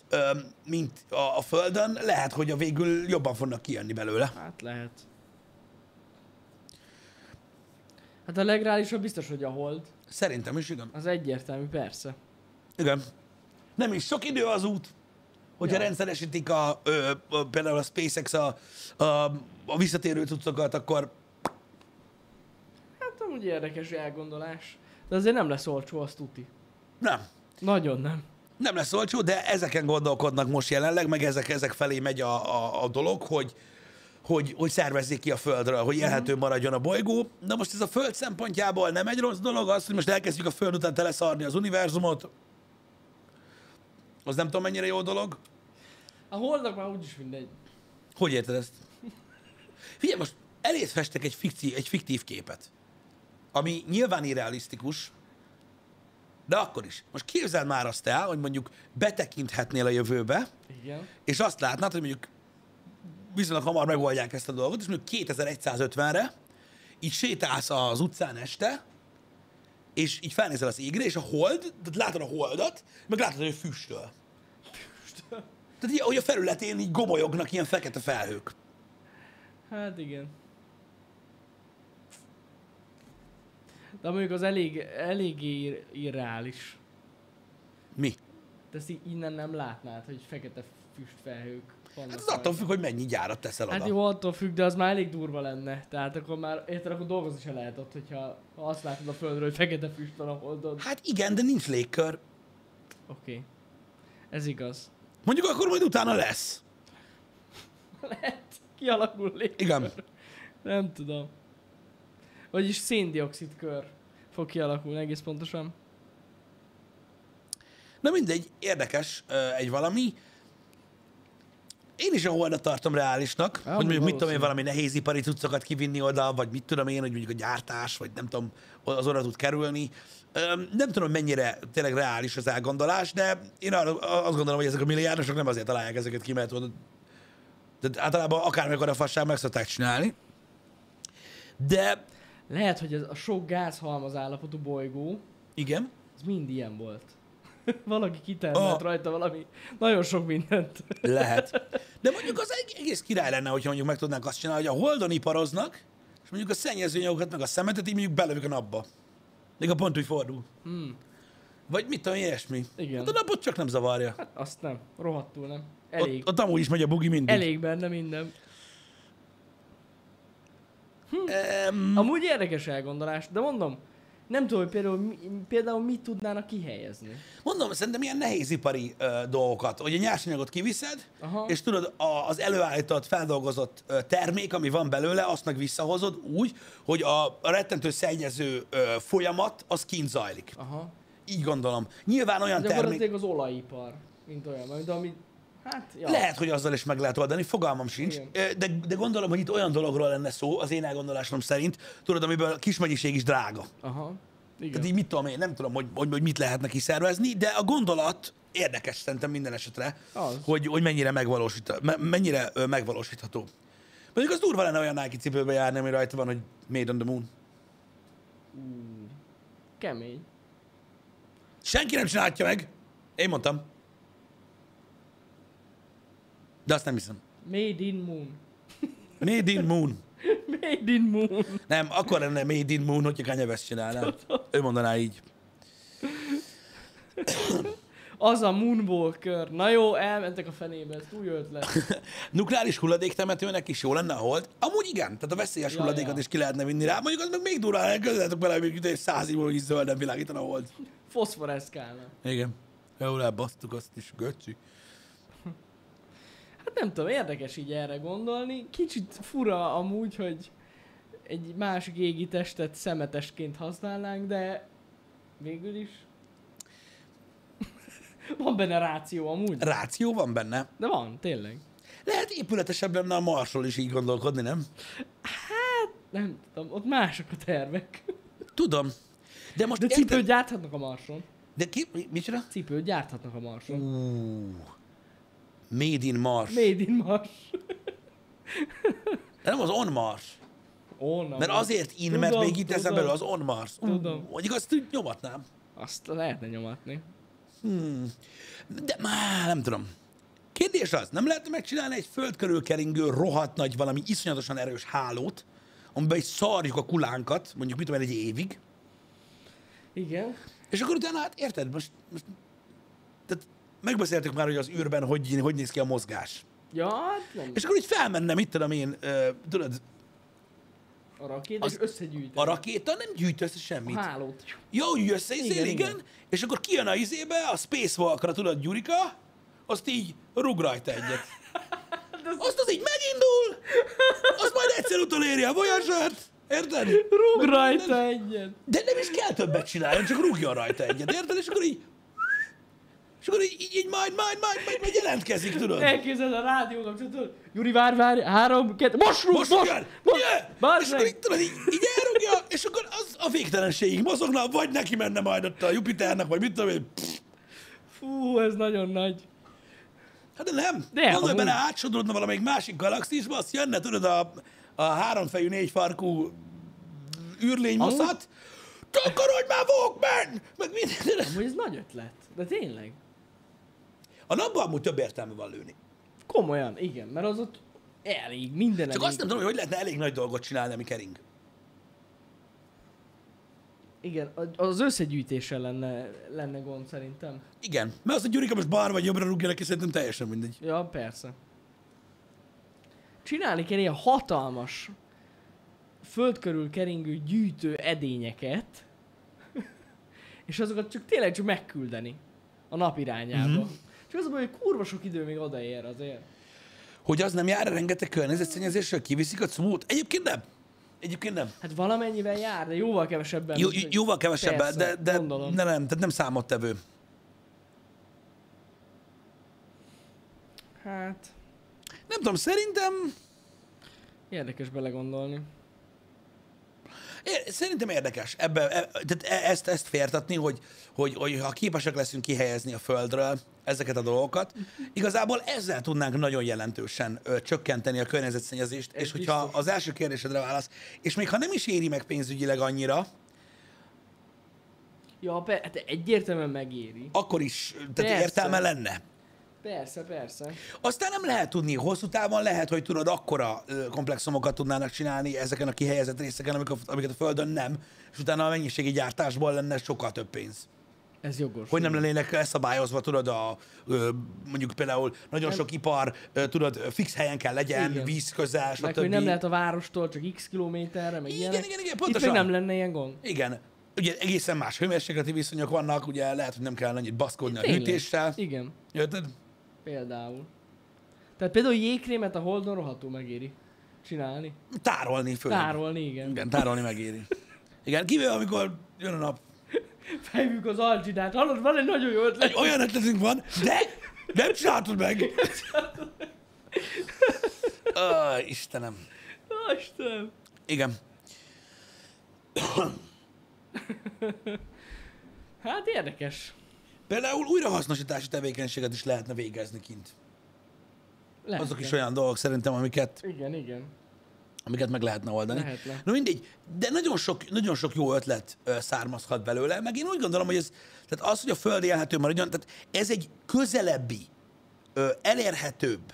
Speaker 1: ö, mint a, a Földön, lehet, hogy a végül jobban fognak kijönni belőle.
Speaker 2: Hát lehet. Hát a legreálisabb biztos, hogy a hold.
Speaker 1: Szerintem is, igen.
Speaker 2: Az egyértelmű, persze.
Speaker 1: Igen. Nem is sok idő az út, hogyha
Speaker 2: Ja.
Speaker 1: rendszeresítik a, ö, a, például a SpaceX a, a, a visszatérő cuccokat, akkor
Speaker 2: amúgy érdekes elgondolás. De azért nem lesz olcsó, azt tuti.
Speaker 1: nem.
Speaker 2: Nagyon nem.
Speaker 1: Nem lesz olcsó, de ezeken gondolkodnak most jelenleg, meg ezek, ezek felé megy a, a, a dolog, hogy, hogy, hogy szervezzék ki a Földről, hogy élhető maradjon a bolygó. Na most ez a Föld szempontjából nem egy rossz dolog, az, hogy most elkezdjük a Föld után teleszarni az univerzumot, az nem tudom mennyire jó dolog.
Speaker 2: A holdnak már úgyis mindegy.
Speaker 1: Hogy érted ezt? Figyelj, most eléd festek egy, fikci, egy fiktív képet, ami nyilván irrealisztikus, de akkor is. Most képzeld már azt el, hogy mondjuk betekinthetnél a jövőbe,
Speaker 2: Igen.
Speaker 1: és azt látnád, hogy mondjuk viszonylag hamar megoldják ezt a dolgot, és mondjuk 2150-re így sétálsz az utcán este, és így felnézel az égre, és a hold, tehát látod a holdat, meg látod, hogy füstöl. Tehát így, hogy a felületén így gomolyognak ilyen fekete felhők.
Speaker 2: Hát igen. De mondjuk az elég, eléggé ir- irreális.
Speaker 1: Mi?
Speaker 2: De ezt így innen nem látnád, hogy fekete füstfelhők vannak.
Speaker 1: Hát az attól
Speaker 2: rajta.
Speaker 1: függ, hogy mennyi gyárat teszel oda.
Speaker 2: Hát jó, attól függ, de az már elég durva lenne. Tehát akkor már, érted, akkor dolgozni se lehet ott, hogyha ha azt látod a földről, hogy fekete füst van a holdon. Oké.
Speaker 1: Hát igen, de nincs légkör.
Speaker 2: Okay. Ez igaz.
Speaker 1: Mondjuk akkor majd utána lesz.
Speaker 2: Lehet. Kialakul lég.
Speaker 1: Igen.
Speaker 2: Nem tudom. Vagyis széndiokszid kör fog kialakulni egész pontosan.
Speaker 1: Na mindegy, érdekes egy valami. én is a holdat tartom reálisnak,
Speaker 2: Ja,
Speaker 1: hogy mondjuk mit tudom én,
Speaker 2: valószínű.
Speaker 1: valami nehézipari cuccokat kivinni oda, vagy mit tudom én, hogy mondjuk a gyártás, vagy nem tudom, az oda tud kerülni. Nem tudom, mennyire tényleg reális az elgondolás, de én azt gondolom, hogy ezek a milliárdosok nem azért találják ezeket ki, mert de általában akármikor a fasság meg szokták csinálni. De
Speaker 2: Lehet, hogy ez a sok gázhalmaz állapotú bolygó,
Speaker 1: igen,
Speaker 2: az mind ilyen volt. Valaki kitermelt
Speaker 1: Ah.
Speaker 2: rajta valami, nagyon sok mindent.
Speaker 1: Lehet. De mondjuk az eg- egész király lenne, hogyha mondjuk meg tudnánk azt csinálni, hogy a holdon iparoznak, és mondjuk a szennyezőanyagokat, meg a szemetet így mondjuk belövik a napba. Még a pont úgy fordul.
Speaker 2: Hmm.
Speaker 1: Vagy mit tudom, ilyesmi.
Speaker 2: Igen.
Speaker 1: Hát a napot csak nem zavarja.
Speaker 2: Hát azt nem, rohadtul nem. Elég,
Speaker 1: Ott, ott amúgy is megy a bugi mindig.
Speaker 2: elég benne minden.
Speaker 1: Um,
Speaker 2: Amúgy érdekes elgondolás, de mondom, nem tudom, hogy például, mi, például mit tudnának kihelyezni.
Speaker 1: mondom, szerintem ilyen nehézipari uh, dolgokat, hogy a nyersanyagot kiviszed,
Speaker 2: Aha.
Speaker 1: és tudod, a, az előállított, feldolgozott uh, termék, ami van belőle, azt meg visszahozod úgy, hogy a, a rettentő szennyező uh, folyamat, az kint zajlik.
Speaker 2: Aha.
Speaker 1: Így gondolom. Nyilván olyan termék...
Speaker 2: Az olajipar, mint olyan, mint ami, hát, ja.
Speaker 1: Lehet, hogy azzal is meg lehet oldani, fogalmam sincs,
Speaker 2: Igen.
Speaker 1: De, de gondolom, hogy itt olyan dologról lenne szó, az én elgondolásom szerint, tudod, amiből a kis mennyiség is drága.
Speaker 2: Aha. Igen.
Speaker 1: Tehát így mit tudom én, nem tudom, hogy, hogy, hogy mit lehetne kiszervezni, de a gondolat érdekes szerintem minden esetre,
Speaker 2: Az.
Speaker 1: hogy, hogy mennyire, megvalósít, me, mennyire ö, megvalósítható. Mondjuk az durva lenne olyan Nike cipőbe járni, ami rajta van, hogy Made on the Moon.
Speaker 2: Kemény.
Speaker 1: Senki nem csinálhatja meg. Én mondtam. De azt nem hiszem.
Speaker 2: Made in Moon.
Speaker 1: Made in Moon.
Speaker 2: Made in Moon.
Speaker 1: Nem, akkor lenne Made in Moon, hogyha Kanye West csinálná. Ő mondaná így.
Speaker 2: Az a Moonwalker. Na jó, elmentek a fenébe, ez új ötlet.
Speaker 1: Nukleáris hulladéktemetőnek is jó lenne a hold. Amúgy igen, tehát a veszélyes
Speaker 2: Ja,
Speaker 1: hulladékot
Speaker 2: ja.
Speaker 1: is ki lehetne vinni rá. Mondjuk az meg még durván, közöttek bele, hogy mondjuk száz év múlva is zölden világítana a hold.
Speaker 2: Foszforeszkálna.
Speaker 1: Igen. Jó, elbasztuk azt is, göcsi.
Speaker 2: Hát nem tudom, érdekes így erre gondolni. Kicsit fura amúgy, hogy egy másik égi testet szemetesként használnánk, de végül is van benne ráció amúgy.
Speaker 1: Ráció van benne.
Speaker 2: De van, tényleg.
Speaker 1: Lehet épületesebb lenne a Marsról is így gondolkodni, nem?
Speaker 2: Nem tudom, ott mások a tervek.
Speaker 1: Tudom. De most
Speaker 2: De
Speaker 1: érted-
Speaker 2: cipőt gyárthatnak a Marson.
Speaker 1: De ki? Mi, micsoda?
Speaker 2: Cipőt gyárthatnak a Marson.
Speaker 1: Ú, Made in Mars.
Speaker 2: Made in Mars.
Speaker 1: De nem az On Mars.
Speaker 2: Onnan
Speaker 1: Mert azért in,
Speaker 2: Tudom,
Speaker 1: mert még itt ezen belül az On Mars.
Speaker 2: Tudom.
Speaker 1: Mondjuk azt nyomatnám.
Speaker 2: Azt lehetne nyomatni.
Speaker 1: De már nem tudom. Kérdés az, nem lehetne megcsinálni egy föld körül keringő, rohadt nagy, valami iszonyatosan erős hálót, amiben is szarjuk a kulánkat, mondjuk mit tudom én, egy évig,
Speaker 2: Igen.
Speaker 1: és akkor utána, hát érted, most, most tehát megbeszéltük már, hogy az űrben hogy, hogy néz ki a mozgás.
Speaker 2: Ja, hát nem.
Speaker 1: És akkor így felmenne, mit tudom én, ö, tudod,
Speaker 2: A rakéta,
Speaker 1: az-
Speaker 2: és összegyűjteni.
Speaker 1: a rakéta nem gyűjt össze semmit.
Speaker 2: A hálót.
Speaker 1: Jó, úgy összeizél, igen,
Speaker 2: Igen,
Speaker 1: igen, és akkor kijön a izébe, a Spacewalkra, tudod, Gyurika, azt így rúg rajta egyet. Azt az így megindul, azt majd egyszer utoléri a Voyager-t, érted?
Speaker 2: Rúg rajta egyet.
Speaker 1: De nem is kell többet csinálni, csak rúgjon rajta egyet, érted? És akkor így, és akkor így, így, így majd, majd, majd, majd, majd jelentkezik, tudod?
Speaker 2: Elképzeled a rádió kapcsolatot. Juri, várj, várj, három, kettő, most rúg,
Speaker 1: Most
Speaker 2: most,
Speaker 1: jön!
Speaker 2: most,
Speaker 1: Jön! És akkor így, tudod, így, így elrúgja, és akkor az a végtelenségig mozogna, vagy neki menne majd ott a Jupiternek, vagy mit tudom én.
Speaker 2: Fú, ez nagyon nagy.
Speaker 1: Hát de nem.
Speaker 2: De,
Speaker 1: Gondolj bele, átsodródna valamelyik másik galaxisba, azt jönne, tudod, a, a háromfejű, négyfarkú űrlénymoszat. Takarodj már, Walkman! Meg minden.
Speaker 2: Amúgy ez nagy ötlet. De tényleg.
Speaker 1: A napban amúgy több értelme van lőni.
Speaker 2: Komolyan, igen, mert az ott elég, minden
Speaker 1: Csak
Speaker 2: elég.
Speaker 1: azt nem tudom, hogy hogy lehetne elég nagy dolgot csinálni, ami kering.
Speaker 2: Igen, a- az összegyűjtéssel lenne, lenne gond szerintem.
Speaker 1: Igen. Mert az, hogy Gyurika most balra vagy jobbra rúgja neki, szerintem teljesen mindegy.
Speaker 2: Ja, persze. Csinálni kell ilyen hatalmas, föld körül keringő gyűjtő edényeket, és azokat csak tényleg csak megküldeni a nap irányába.
Speaker 1: Mhm.
Speaker 2: Mm-hmm. Csak az a baj, hogy kurva sok idő még odaér azért.
Speaker 1: Hogy az nem jár rengeteg környezetszennyezéssel, kiviszik a cumót? Egyébként nem. Egyébként nem.
Speaker 2: Hát valamennyivel jár, de jóval kevesebben.
Speaker 1: Jó,
Speaker 2: mint
Speaker 1: jóval kevesebb,
Speaker 2: Persze,
Speaker 1: de, de
Speaker 2: gondolom.
Speaker 1: nem, nem, tehát nem számottevő.
Speaker 2: Hát,
Speaker 1: Nem tudom, szerintem
Speaker 2: Érdekes belegondolni.
Speaker 1: É, Szerintem érdekes ebbe, e, tehát e- ezt, ezt fértatni, hogy, hogy, hogy ha képesek leszünk kihelyezni a földről ezeket a dolgokat, igazából ezzel tudnánk nagyon jelentősen ö, csökkenteni a környezetszennyezést, és hogyha
Speaker 2: biztos.
Speaker 1: az első kérdésedre válasz, és még ha nem is éri meg pénzügyileg annyira,
Speaker 2: Ja, pe- hát egyértelműen megéri.
Speaker 1: akkor is tehát
Speaker 2: Persze.
Speaker 1: értelme lenne.
Speaker 2: Persze, persze.
Speaker 1: Aztán nem lehet tudni, hosszú távon lehet, hogy tudod, akkora komplexumokat tudnának csinálni ezeken a kihelyezett részeken, amik a, amiket a Földön nem, és utána a mennyiségi gyártásból lenne sokkal több pénz.
Speaker 2: Ez jogos.
Speaker 1: Hogy nem lennének szabályozva, tudod, a, mondjuk például nagyon
Speaker 2: Nem.
Speaker 1: sok ipar, tudod, fix helyen kell legyen,
Speaker 2: Igen.
Speaker 1: víz közel,
Speaker 2: Meg
Speaker 1: stb.
Speaker 2: hogy nem lehet a várostól csak x kilométerre, meg
Speaker 1: Igen,
Speaker 2: ilyenek.
Speaker 1: igen, igen,
Speaker 2: Itt
Speaker 1: pontosan.
Speaker 2: még nem lenne ilyen gond.
Speaker 1: Igen. Ugye egészen más hőmérsékleti viszonyok vannak, ugye lehet, hogy nem kell annyit baszkodni a hűtéssel.
Speaker 2: Igen,
Speaker 1: Érted?
Speaker 2: Például. Tehát például jégkrémet a Holdon rohadtul megéri csinálni.
Speaker 1: Tárolni főleg.
Speaker 2: Tárolni, igen.
Speaker 1: Igen, tárolni megéri. Igen, kivéve amikor jön a nap.
Speaker 2: Fejvük az algidát. Hallod, van egy nagyon jó ötlet.
Speaker 1: Egy olyan ötletünk van, de nem csináltad meg. Ó, Istenem.
Speaker 2: Ó, Istenem.
Speaker 1: Igen.
Speaker 2: Hát érdekes.
Speaker 1: Például újrahasznosítási tevékenységet is lehetne végezni kint.
Speaker 2: Lehetne.
Speaker 1: Azok is olyan dolgok szerintem, amiket,
Speaker 2: Igen, igen.
Speaker 1: amiket meg lehetne oldani.
Speaker 2: Lehetne.
Speaker 1: Na mindegy, de nagyon sok, nagyon sok jó ötlet ö, származhat belőle, meg én úgy gondolom, hogy ez, tehát az, hogy a Föld élhető maradjon, tehát ez egy közelebbi, ö, elérhetőbb,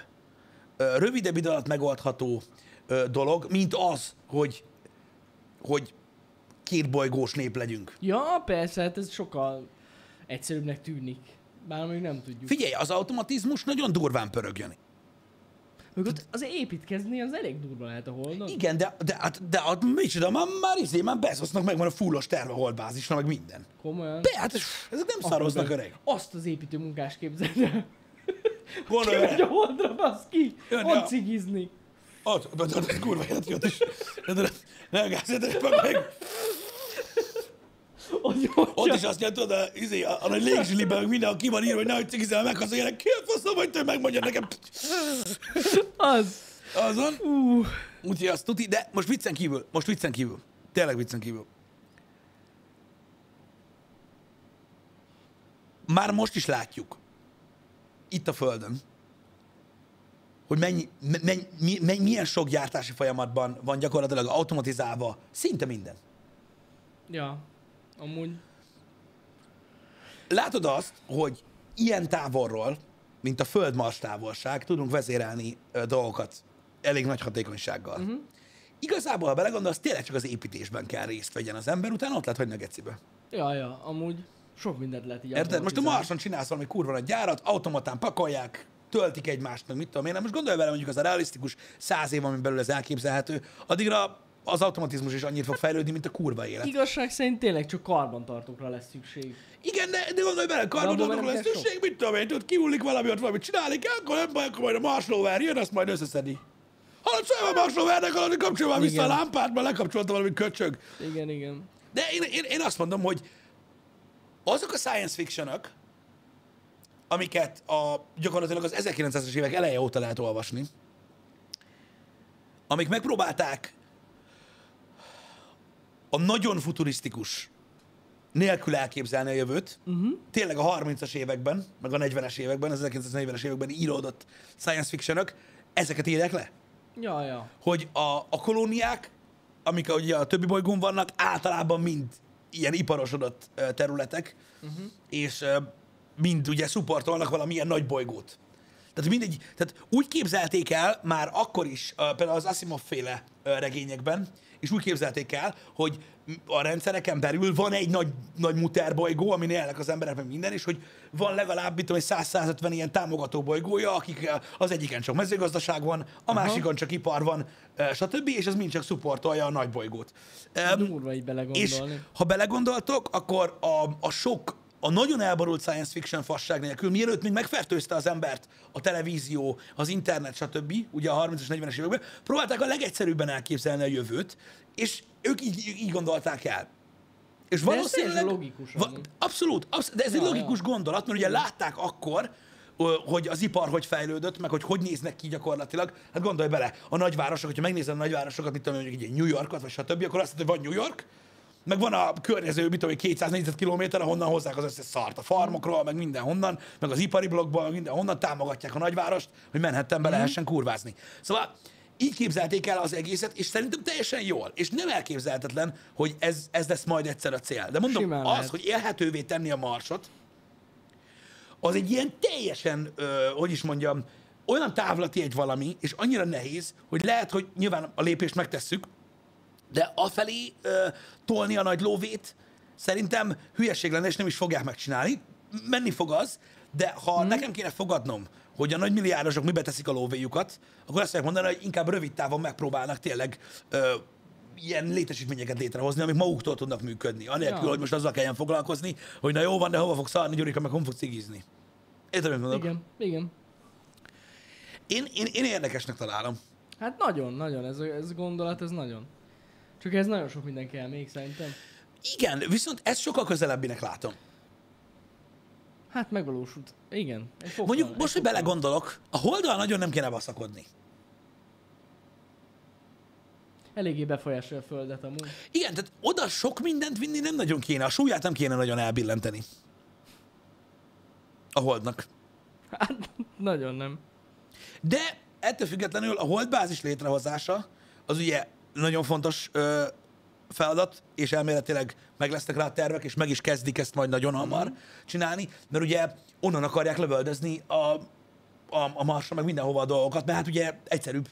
Speaker 1: ö, rövidebb idő alatt megoldható ö, dolog, mint az, hogy, hogy két bolygós nép legyünk.
Speaker 2: Ja, persze, hát ez sokkal egyszerűbbnek tűnik. Bár még nem tudjuk.
Speaker 1: Figyelj, az automatizmus nagyon durván pörög, Jani.
Speaker 2: Meg ott az építkezni az elég durva lehet a Holdon.
Speaker 1: Igen, de, de, hát- de, de micsoda, már, már izé, már Bezosznak megvan a fullos terve a holdbázisra, meg minden.
Speaker 2: Komolyan.
Speaker 1: De hát ezek nem szaroznak
Speaker 2: Akkor
Speaker 1: öreg.
Speaker 2: Azt az építő munkás képzeld el.
Speaker 1: Gondolj
Speaker 2: Kimegy a. Holdra, basz ki.
Speaker 1: Jönni a-
Speaker 2: Ott cigizni.
Speaker 1: Ott, de, de, de, kurva élet jött is. De, de, nem gáz, de, meg, meg.
Speaker 2: Ott,
Speaker 1: is azt jelenti, a, izé, a, a nagy légzsiliben, minden, ki van írva, hogy nehogy cigizel meg, az ilyenek, ki a faszom, hogy te megmondja nekem.
Speaker 2: Az.
Speaker 1: Azon.
Speaker 2: Ú,
Speaker 1: Úgyhogy azt tuti, de most viccen kívül, most viccen kívül. Tényleg viccen kívül. Már most is látjuk, itt a Földön, hogy mennyi, mennyi, mennyi, milyen sok gyártási folyamatban van gyakorlatilag automatizálva szinte minden.
Speaker 2: ja. Amúgy.
Speaker 1: Látod azt, hogy ilyen távolról, mint a Föld-Mars távolság, tudunk vezérelni ö, dolgokat elég nagy hatékonysággal. Uh-huh. Igazából, ha belegondolsz, tényleg csak az építésben kell részt vegyen az ember, utána ott lehet hagyni a gecibe.
Speaker 2: Ja, ja, amúgy sok mindent lehet így
Speaker 1: Érted? Most a. Marson csinálsz valami kurva nagy gyárat, automatán pakolják, töltik egymást, meg mit tudom én. Most gondolj vele, mondjuk az a realisztikus száz év, amin belül ez elképzelhető, addigra az automatizmus is annyit fog fejlődni, mint a kurva élet.
Speaker 2: Igazság szerint tényleg csak karbantartókra lesz szükség.
Speaker 1: Igen, de, de gondolj bele,
Speaker 2: nem
Speaker 1: lesz szükség, mit tudom én, tudod, kiullik valami, ott valamit csinálni kell, akkor nem baj, akkor majd a Mars rover jön, azt majd összeszedi. Hallod, szóval a Mars rovernek, hallod, hogy kapcsolja már vissza a lámpát, mert lekapcsolta valami köcsög.
Speaker 2: Igen, igen.
Speaker 1: De én, én, én azt mondom, hogy azok a science fictionok, amiket a, gyakorlatilag az 1900-es évek eleje óta lehet olvasni, amik megpróbálták a nagyon futurisztikus nélkül elképzelni a jövőt, uh-huh. tényleg a 30-as években, meg a 40-es években, az 1940-es években íródott science fictionok, ezeket írják le
Speaker 2: Ja, ja.
Speaker 1: hogy a, a kolóniák, amik ugye a többi bolygón vannak, általában mind ilyen iparosodott területek, uh-huh. és mind ugye szupportolnak valamilyen nagy bolygót. Tehát mindegy, tehát úgy képzelték el már akkor is, például az Asimov féle regényekben, és úgy képzelték el, hogy a rendszereken belül van egy nagy, nagy muter bolygó, amin élnek az emberek, meg minden, és hogy van legalább, mit tudom, egy 100-150 ilyen támogató bolygója, akik az egyiken csak mezőgazdaság van, a másikon csak ipar van, stb., és az mind csak szupportolja a nagy bolygót.
Speaker 2: Durva így
Speaker 1: és
Speaker 2: belegondolni.
Speaker 1: ha belegondoltok, akkor a, a sok, a nagyon elborult science fiction fasság nélkül, mielőtt még megfertőzte az embert a televízió, az internet, stb., ugye a 30-as, 40-es években, próbálták a legegyszerűbben elképzelni a jövőt, és ők így, így gondolták el. És
Speaker 2: ez teljesen logikus
Speaker 1: Va, abszolút, abszolút, de ez egy
Speaker 2: Ja,
Speaker 1: logikus
Speaker 2: ja.
Speaker 1: gondolat, mert ugye látták akkor, hogy az ipar hogy fejlődött, meg hogy hogy néznek ki gyakorlatilag. Hát gondolj bele, a nagyvárosok, hogyha megnézed a nagyvárosokat, mint tudom, mondjuk egy New Yorkot, vagy stb., akkor azt mondod, hogy van New York, meg van a környező, mit tudom, 200 négyzetkilométer, ahonnan hozzák az összes szart a farmokról, meg mindenhonnan, meg az ipari blokkból, meg mindenhonnan támogatják a nagyvárost, hogy Manhattanbe lehessen kurvázni. Szóval így képzelték el az egészet, és szerintem teljesen jól. És nem elképzelhetetlen, hogy ez, ez lesz majd egyszer a cél. De mondom,
Speaker 2: Simán
Speaker 1: az,
Speaker 2: lehet.
Speaker 1: hogy élhetővé tenni a marsot, az egy ilyen teljesen, ö, hogy is mondjam, olyan távlati egy valami, és annyira nehéz, hogy lehet, hogy nyilván a lépést megtesszük, de afelé ö, tolni a nagy lóvét, szerintem hülyeség lenne, és nem is fogják megcsinálni. Menni fog az, de ha hmm. nekem kéne fogadnom, hogy a nagy milliárdosok mibe teszik a lóvéjukat, akkor azt fogják mondani, hogy inkább rövid távon megpróbálnak tényleg ö, ilyen létesítményeket létrehozni, amik maguktól tudnak működni. Anélkül,
Speaker 2: Ja.
Speaker 1: hogy most azzal kelljen foglalkozni, hogy na jó van, de hova fogsz szarni, Gyurika, meg hol fog cigizni. Érted, mit mondok?
Speaker 2: Igen, igen.
Speaker 1: Én, én, én érdekesnek találom.
Speaker 2: Hát nagyon, nagyon, ez ez gondolat, ez nagyon. Csak ez nagyon sok minden kell még szerintem.
Speaker 1: Igen, viszont ezt sokkal közelebbinek látom.
Speaker 2: Hát megvalósult. Igen. Fokkal,
Speaker 1: Mondjuk most, hogy belegondolok, a holdal nagyon nem kéne baszakodni.
Speaker 2: Eléggé befolyásolja a földet amúgy.
Speaker 1: Igen, tehát oda sok mindent vinni nem nagyon kéne. A súlyát nem kéne nagyon elbillenteni. A holdnak.
Speaker 2: Hát, nagyon nem.
Speaker 1: De ettől függetlenül a holdbázis létrehozása az ugye nagyon fontos ö, feladat, és elméletileg meg lesznek rá a tervek, és meg is kezdik ezt majd nagyon hamar csinálni, mert ugye onnan akarják lövöldözni a, a, a Marsra, meg mindenhova a dolgokat, mert hát ugye egyszerűbb,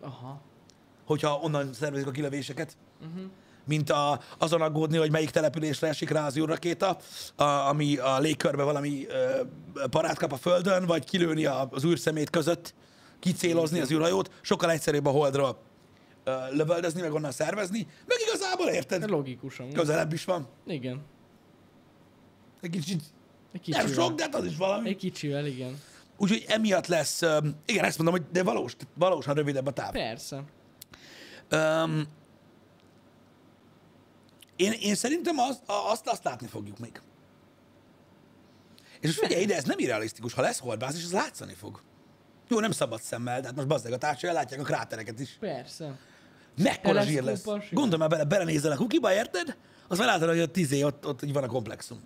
Speaker 2: Aha.
Speaker 1: hogyha onnan szervezik a kilövéseket, uh-huh. mint a, azon aggódni, hogy melyik településre esik rá az űrrakéta, a, ami a légkörbe valami ö, parát kap a Földön, vagy kilőni a, az űrszemét között, kicélozni az űrhajót, sokkal egyszerűbb a Holdról lövöldözni, meg onnan szervezni, meg igazából
Speaker 2: Ez
Speaker 1: érted,
Speaker 2: logikus amúgy.
Speaker 1: közelebb is van.
Speaker 2: Igen.
Speaker 1: Egy kicsit,
Speaker 2: Egy
Speaker 1: nem
Speaker 2: kicsivel.
Speaker 1: sok, de hát az is valami.
Speaker 2: Egy kicsivel, igen.
Speaker 1: Úgyhogy emiatt lesz, igen, ezt mondom, hogy de valós, valósan rövidebb a táv.
Speaker 2: Persze.
Speaker 1: Um, én, én szerintem azt, azt, azt látni fogjuk még. És most figyelj ide, ez nem irrealisztikus. Ha lesz holdbázis, az látszani fog. Jó, nem szabad szemmel, de hát most bazdeg a társadalom, látják a krátereket is.
Speaker 2: Persze.
Speaker 1: Mekkora zsír lesz. Gondolj már bele, belenézel a kukiba, érted? Az már látod, hogy ott tízé, ott, ott így van a komplexum.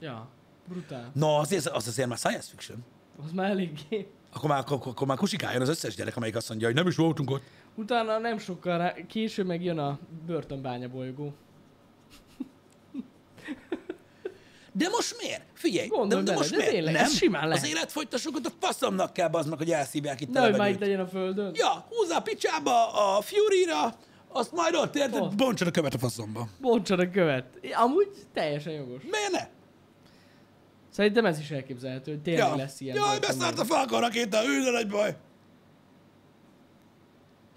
Speaker 2: Ja. Brutál.
Speaker 1: Na, azért, az azért már science fiction.
Speaker 2: Az már eléggé.
Speaker 1: Akkor már, akkor, akkor már kusikáljon az összes gyerek, amelyik azt mondja, hogy nem is voltunk ott.
Speaker 2: Utána nem sokkal rá, később meg jön a börtönbánya bolygó.
Speaker 1: De most miért? Figyelj, de, de
Speaker 2: bele,
Speaker 1: most
Speaker 2: de
Speaker 1: miért?
Speaker 2: tényleg,
Speaker 1: nem?
Speaker 2: simán lehet.
Speaker 1: Az életfogytasokat a faszomnak kell baznak, hogy elszívják itt a
Speaker 2: Nehogy már itt
Speaker 1: levegőt.
Speaker 2: legyen a földön.
Speaker 1: Ja, húzza a picsába a Fury-ra, azt majd ott érted,
Speaker 2: Ott.
Speaker 1: bontsad a követ a faszomba.
Speaker 2: Bontsad a követ. Amúgy teljesen jogos.
Speaker 1: Miért ne?
Speaker 2: Szerintem ez is elképzelhető, hogy tényleg
Speaker 1: Ja.
Speaker 2: lesz ilyen.
Speaker 1: Jaj, beszállt a Falcon rakéta, ő de nagy baj.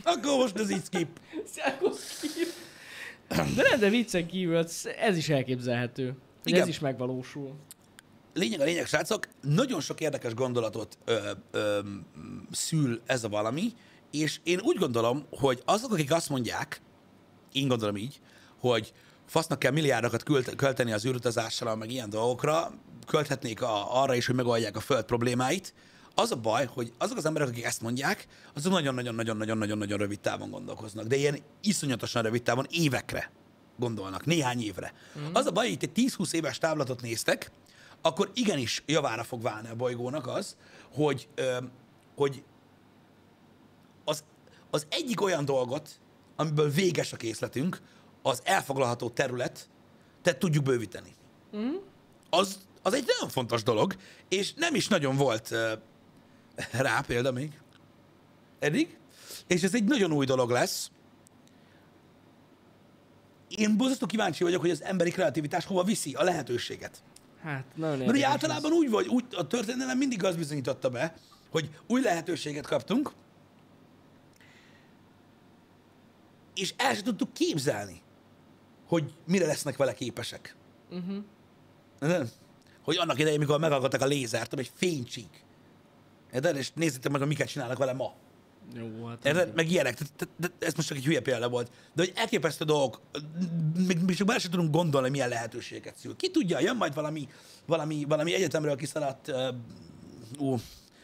Speaker 1: Akkor most ez így skip.
Speaker 2: De nem, de viccen kívül ez is elképzelhető. Hogy
Speaker 1: Igen.
Speaker 2: ez is megvalósul.
Speaker 1: Lényeg a lényeg, srácok, nagyon sok érdekes gondolatot ö, ö, szül ez a valami, és én úgy gondolom, hogy azok, akik azt mondják, én gondolom így, hogy fasznak kell milliárdokat költ- költeni az űrutazásra, meg ilyen dolgokra, költhetnék a, arra is, hogy megoldják a föld problémáit. Az a baj, hogy azok az emberek, akik ezt mondják, azok nagyon-nagyon-nagyon-nagyon-nagyon-nagyon rövid távon gondolkoznak. De ilyen iszonyatosan rövid távon, évekre gondolnak, néhány évre. Mm. Az a baj, hogy itt egy 10-20 éves távlatot néztek, akkor igenis javára fog válni a bolygónak az, hogy, ö, hogy az, az egyik olyan dolgot, amiből véges a készletünk, az elfoglalható terület, tehát tudjuk bővíteni. Mm. Az, az egy nagyon fontos dolog, és nem is nagyon volt uh, rá példa még eddig, és ez egy nagyon új dolog lesz. Én borzasztó kíváncsi vagyok, hogy az emberi kreativitás hova viszi a lehetőséget.
Speaker 2: Hát, nagyon
Speaker 1: Mert ugye általában úgy vagy, úgy, a történelem mindig azt bizonyította be, hogy új lehetőséget kaptunk, és el sem tudtuk képzelni, hogy mire lesznek vele képesek.
Speaker 2: Uh-huh.
Speaker 1: Nem? Hogy annak idején, mikor megalkották a lézert, ami egy fénycsík. Érted? És nézzétek meg, hogy miket csinálnak vele ma.
Speaker 2: Jó, hát...
Speaker 1: Érted? Meg ilyenek. Tehát- tehát- tehát Ez most csak egy hülye példa volt. De hogy elképesztő dolgok, még, még csak sem tudunk gondolni, milyen lehetőséget szül. Ki tudja, jön majd valami, valami, valami egyetemről kiszaladt uh, ú,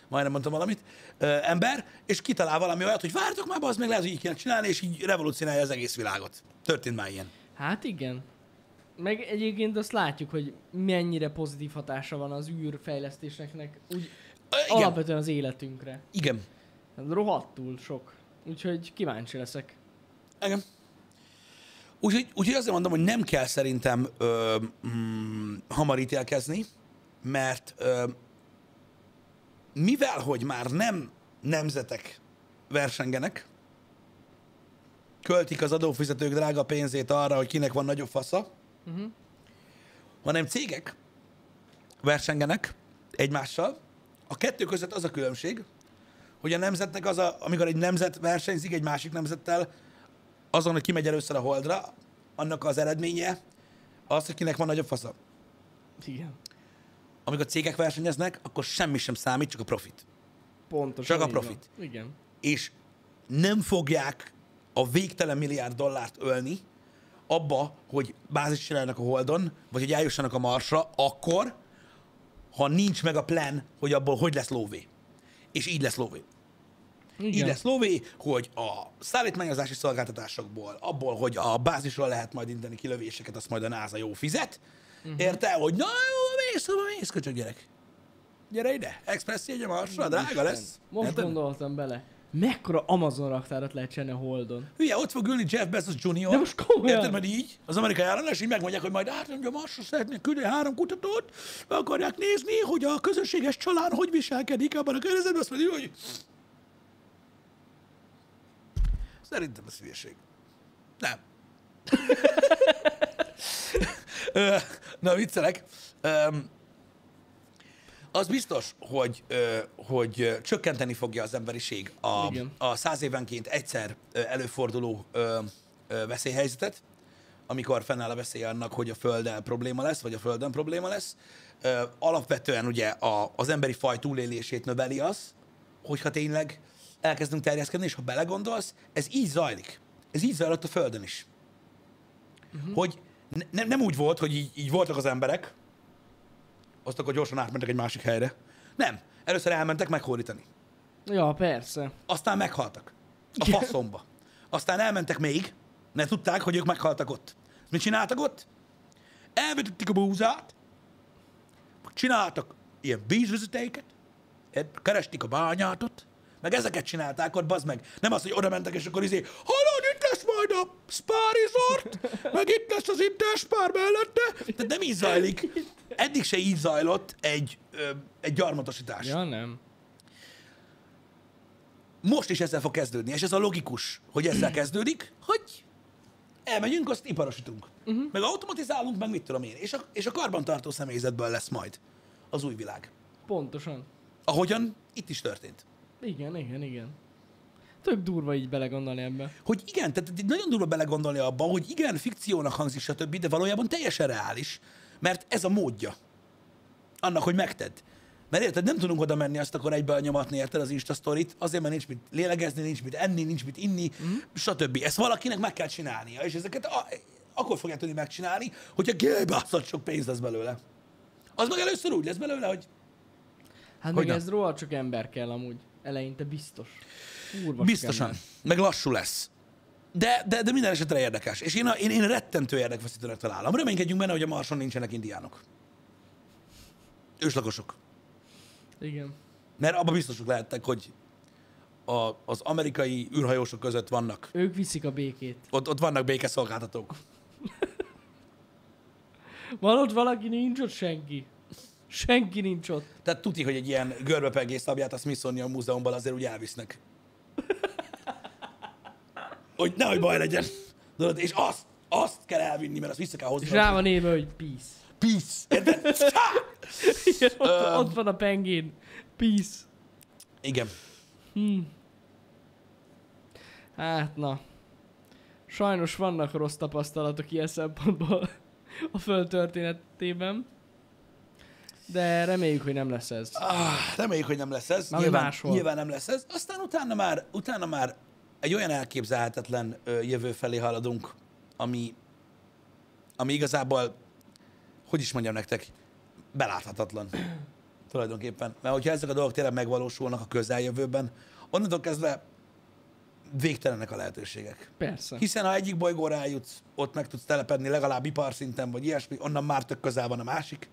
Speaker 1: majdnem mondtam valamit, ö, ember, és kitalál valami olyat, hogy vártok már, az meg lehet, hogy így kéne csinálni, és így revolucionálja az egész világot. Történt már ilyen.
Speaker 2: Hát igen. Meg egyébként azt látjuk, hogy mennyire pozitív hatása van az űrfejlesztéseknek, úgy
Speaker 1: igen,
Speaker 2: alapvetően az életünkre.
Speaker 1: igen,
Speaker 2: rohadtul sok. Úgyhogy kíváncsi leszek.
Speaker 1: igen. Úgyhogy, úgyhogy azért mondom, hogy nem kell szerintem ö, mm, hamar ítélkezni, mert ö, mivel, hogy már nem nemzetek versengenek, költik az adófizetők drága pénzét arra, hogy kinek van nagyobb fasza,
Speaker 2: Uh-huh.
Speaker 1: hanem cégek versengenek egymással. A kettő között az a különbség, hogy a nemzetnek az a, amikor egy nemzet versenyzik egy másik nemzettel, azon, hogy ki megy először a holdra, annak az eredménye az, hogy kinek van nagyobb fasza.
Speaker 2: Igen.
Speaker 1: Amikor a cégek versenyeznek, akkor semmi sem számít, csak a profit.
Speaker 2: Pontosan
Speaker 1: Csak a
Speaker 2: így van.
Speaker 1: profit.
Speaker 2: Igen.
Speaker 1: És nem fogják a végtelen milliárd dollárt ölni abba, hogy bázis csinálnak a Holdon, vagy hogy eljussanak a Marsra, akkor, ha nincs meg a plan, hogy abból hogy lesz lóvé. És így lesz lóvé.
Speaker 2: Igen.
Speaker 1: Így lesz lóvé, hogy a szállítmányozási szolgáltatásokból, abból, hogy a bázisról lehet majd indítani kilövéseket, azt majd a NASA jó fizet. Uh-huh. Érte? Hogy na jó, mész, hova mész, köcsög gyerek. Gyere ide, express jegy a Marsra, drága
Speaker 2: Isten,
Speaker 1: lesz.
Speaker 2: Most
Speaker 1: Érted?
Speaker 2: gondoltam bele. Mekkora Amazon raktárat lehet csinálni a Holdon.
Speaker 1: Hülye, ott fog ülni Jeff Bezos Jr.
Speaker 2: De most komolyan?
Speaker 1: Érted, mert így, az amerikai állam, és így megmondják, hogy majd át, a Marsra szeretnék küldeni három kutatót, meg akarják nézni, hogy a közösséges család hogy viselkedik abban a környezetben, azt mondja, hogy szerintem ez hülyeség. Nem. Na, viccelek. Az biztos, hogy, hogy csökkenteni fogja az emberiség a,
Speaker 2: Igen.
Speaker 1: a száz évenként egyszer előforduló veszélyhelyzetet, amikor fennáll a veszély annak, hogy a Földdel probléma lesz, vagy a Földön probléma lesz. Alapvetően ugye a, az emberi faj túlélését növeli az, hogyha tényleg elkezdünk terjeszkedni, és ha belegondolsz, ez így zajlik. Ez így zajlott a Földön is. Uh-huh. Hogy ne, nem, úgy volt, hogy így, így voltak az emberek, azt akkor gyorsan átmentek egy másik helyre. Nem. Először elmentek meghódítani.
Speaker 2: Ja, persze.
Speaker 1: Aztán meghaltak. A faszomba. Aztán elmentek még, mert tudták, hogy ők meghaltak ott. Mit csináltak ott? Elvetették a búzát, csináltak ilyen vízvezetéket, keresték a bányátot, meg ezeket csinálták ott, bazd meg. Nem az, hogy oda mentek, és akkor izé, hallod, itt lesz majd a spa resort, meg itt lesz az interspár mellette. Tehát nem így zajlik. Eddig se így zajlott egy, ö, egy gyarmatosítás.
Speaker 2: Ja, nem.
Speaker 1: Most is ezzel fog kezdődni, és ez a logikus, hogy ezzel kezdődik, hogy elmegyünk, azt iparosítunk. Uh-huh. Meg automatizálunk, meg mit tudom én. És a, és a karbantartó személyzetből lesz majd az új világ.
Speaker 2: Pontosan.
Speaker 1: Ahogyan itt is történt.
Speaker 2: Igen, igen, igen. Tök durva így belegondolni ebbe.
Speaker 1: Hogy igen, tehát nagyon durva belegondolni abba, hogy igen, fikciónak hangzik, stb., de valójában teljesen reális, mert ez a módja annak, hogy megtedd. Mert érted, nem tudunk oda menni azt akkor egybe nyomatni, érted az Insta sztorit, azért, mert nincs mit lélegezni, nincs mit enni, nincs mit inni, mm. stb. Ezt valakinek meg kell csinálnia, és ezeket a, akkor fogják tudni megcsinálni, hogyha kibaszott sok pénz lesz belőle. Az meg először úgy lesz belőle, hogy
Speaker 2: Hát
Speaker 1: Hogy
Speaker 2: meg
Speaker 1: nem?
Speaker 2: ez rohadt csak ember kell amúgy. Eleinte biztos. Sok
Speaker 1: biztosan, meg lassú lesz. De, de, de minden esetre érdekes. És én, a, én, én rettentő érdekfeszítőnek találom. Reménykedjünk benne, hogy a Marson nincsenek indiánok. Őslakosok.
Speaker 2: Igen.
Speaker 1: Mert abban biztosok lehettek, hogy a, az amerikai űrhajósok között vannak.
Speaker 2: Ők viszik a békét.
Speaker 1: Ott, ott vannak békeszolgáltatók.
Speaker 2: Van ott valaki, nincs ott senki. Senki nincs ott.
Speaker 1: Tehát tuti, hogy egy ilyen görbepengész szabját a Smithsonian Múzeumban azért úgy elvisznek. Hogy nehogy baj legyen. Tudod, és azt, azt kell elvinni, mert azt vissza kell hozni.
Speaker 2: És rá van írva, hogy peace.
Speaker 1: Peace.
Speaker 2: Igen, ott,
Speaker 1: Öm.
Speaker 2: ott van a pengén. Peace.
Speaker 1: Igen.
Speaker 2: Hát na. Sajnos vannak rossz tapasztalatok ilyen szempontból a föld történetében. De reméljük, hogy nem lesz ez.
Speaker 1: Ah, reméljük, hogy nem lesz ez.
Speaker 2: Már
Speaker 1: Nyilván,
Speaker 2: máshol.
Speaker 1: nyilván nem lesz ez. Aztán utána már, utána már egy olyan elképzelhetetlen ö, jövő felé haladunk, ami, ami igazából, hogy is mondjam nektek, beláthatatlan. Tulajdonképpen. Mert hogyha ezek a dolgok tényleg megvalósulnak a közeljövőben, onnantól kezdve végtelenek a lehetőségek.
Speaker 2: Persze.
Speaker 1: Hiszen ha egyik bolygóra eljutsz, ott meg tudsz telepedni legalább ipar szinten, vagy ilyesmi, onnan már tök közel van a másik,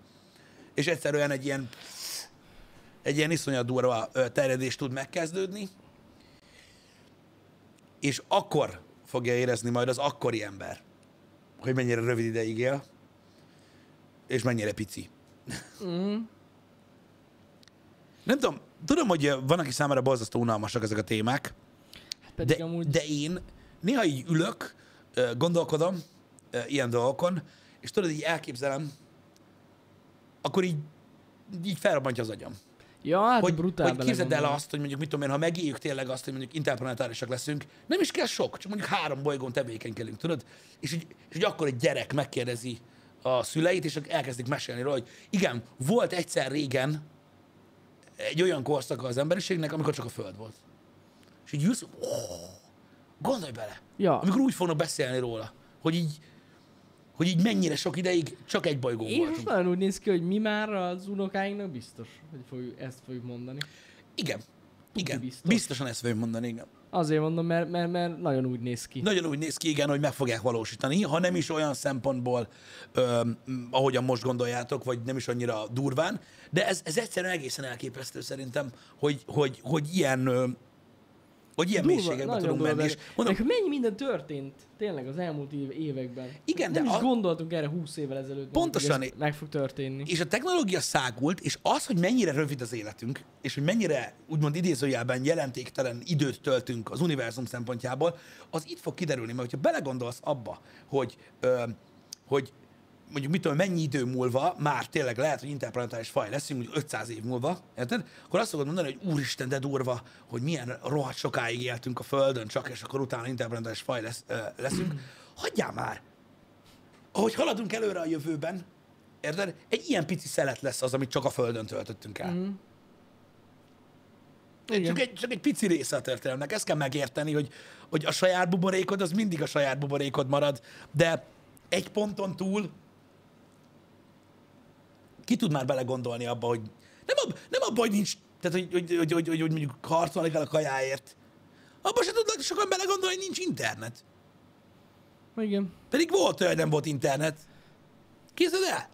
Speaker 1: és egyszerűen egy ilyen, egy ilyen iszonyat durva terjedés tud megkezdődni, és akkor fogja érezni majd az akkori ember, hogy mennyire rövid ideig él, és mennyire pici.
Speaker 2: Mm.
Speaker 1: Nem tudom, tudom, hogy van, aki számára borzasztó unalmasak ezek a témák,
Speaker 2: Pedig
Speaker 1: de,
Speaker 2: amúgy...
Speaker 1: de én néha így ülök, gondolkodom ilyen dolgokon, és tudod, így elképzelem, akkor így, így felrobbantja az agyam.
Speaker 2: Ja, hát
Speaker 1: Hogy,
Speaker 2: brutál
Speaker 1: hogy képzeld el azt, hogy mondjuk, mit tudom én, ha megéljük tényleg azt, hogy mondjuk interplanetárisak leszünk, nem is kell sok, csak mondjuk három bolygón tevékenykedünk, tudod? És így, és így akkor egy gyerek megkérdezi a szüleit, és elkezdik mesélni róla, hogy igen, volt egyszer régen egy olyan korszaka az emberiségnek, amikor csak a Föld volt. És így ülsz, oh, gondolj bele,
Speaker 2: Ja,
Speaker 1: amikor úgy fognak beszélni róla, hogy így, hogy így mennyire sok ideig csak egy bolygón
Speaker 2: most
Speaker 1: voltunk.
Speaker 2: nagyon úgy néz ki, hogy mi már az unokáinknak biztos, hogy fogjuk, ezt fogjuk mondani.
Speaker 1: Igen. Igen,
Speaker 2: biztos.
Speaker 1: biztosan ezt fogjuk mondani, igen.
Speaker 2: Azért mondom, mert, mert, mert nagyon úgy néz ki.
Speaker 1: Nagyon úgy néz ki, igen, hogy meg fogják valósítani, ha nem is olyan szempontból, ö, ahogyan most gondoljátok, vagy nem is annyira durván, de ez, ez egyszerűen egészen elképesztő szerintem, hogy, hogy, hogy ilyen, ö, hogy ilyen
Speaker 2: Durva,
Speaker 1: mélységekbe tudunk
Speaker 2: durva,
Speaker 1: menni. És mondom,
Speaker 2: Meg mennyi minden történt tényleg az elmúlt év, években.
Speaker 1: Igen,
Speaker 2: nem
Speaker 1: de
Speaker 2: is
Speaker 1: a-
Speaker 2: gondoltunk erre 20 évvel ezelőtt.
Speaker 1: Pontosan,
Speaker 2: ez meg fog történni.
Speaker 1: és a technológia szágult, és az, hogy mennyire rövid az életünk, és hogy mennyire, úgymond idézőjelben jelentéktelen időt töltünk az univerzum szempontjából, az itt fog kiderülni, mert hogyha belegondolsz abba, hogy, ö, hogy mondjuk mit tudom, mennyi idő múlva már tényleg lehet, hogy interplanetáris faj leszünk, mondjuk 500 év múlva, érted? Akkor azt fogod mondani, hogy úristen, de durva, hogy milyen rohadt sokáig éltünk a Földön, csak és akkor utána interplanetáris faj lesz, ö, leszünk. Hagyjál már! Ahogy haladunk előre a jövőben, érted? Egy ilyen pici szelet lesz az, amit csak a Földön töltöttünk el. Mm.
Speaker 2: Igen.
Speaker 1: Csak egy, csak egy pici része a történelemnek. Ezt kell megérteni, hogy, hogy a saját buborékod az mindig a saját buborékod marad, de egy ponton túl ki tud már belegondolni abba, hogy nem, ab, nem abba, hogy nincs, tehát hogy, hogy, hogy, hogy, hogy, hogy mondjuk harcolni kell a kajáért. Abba se tudnak sokan belegondolni, hogy nincs internet.
Speaker 2: Igen.
Speaker 1: Pedig volt olyan, nem volt internet. Képzeld el?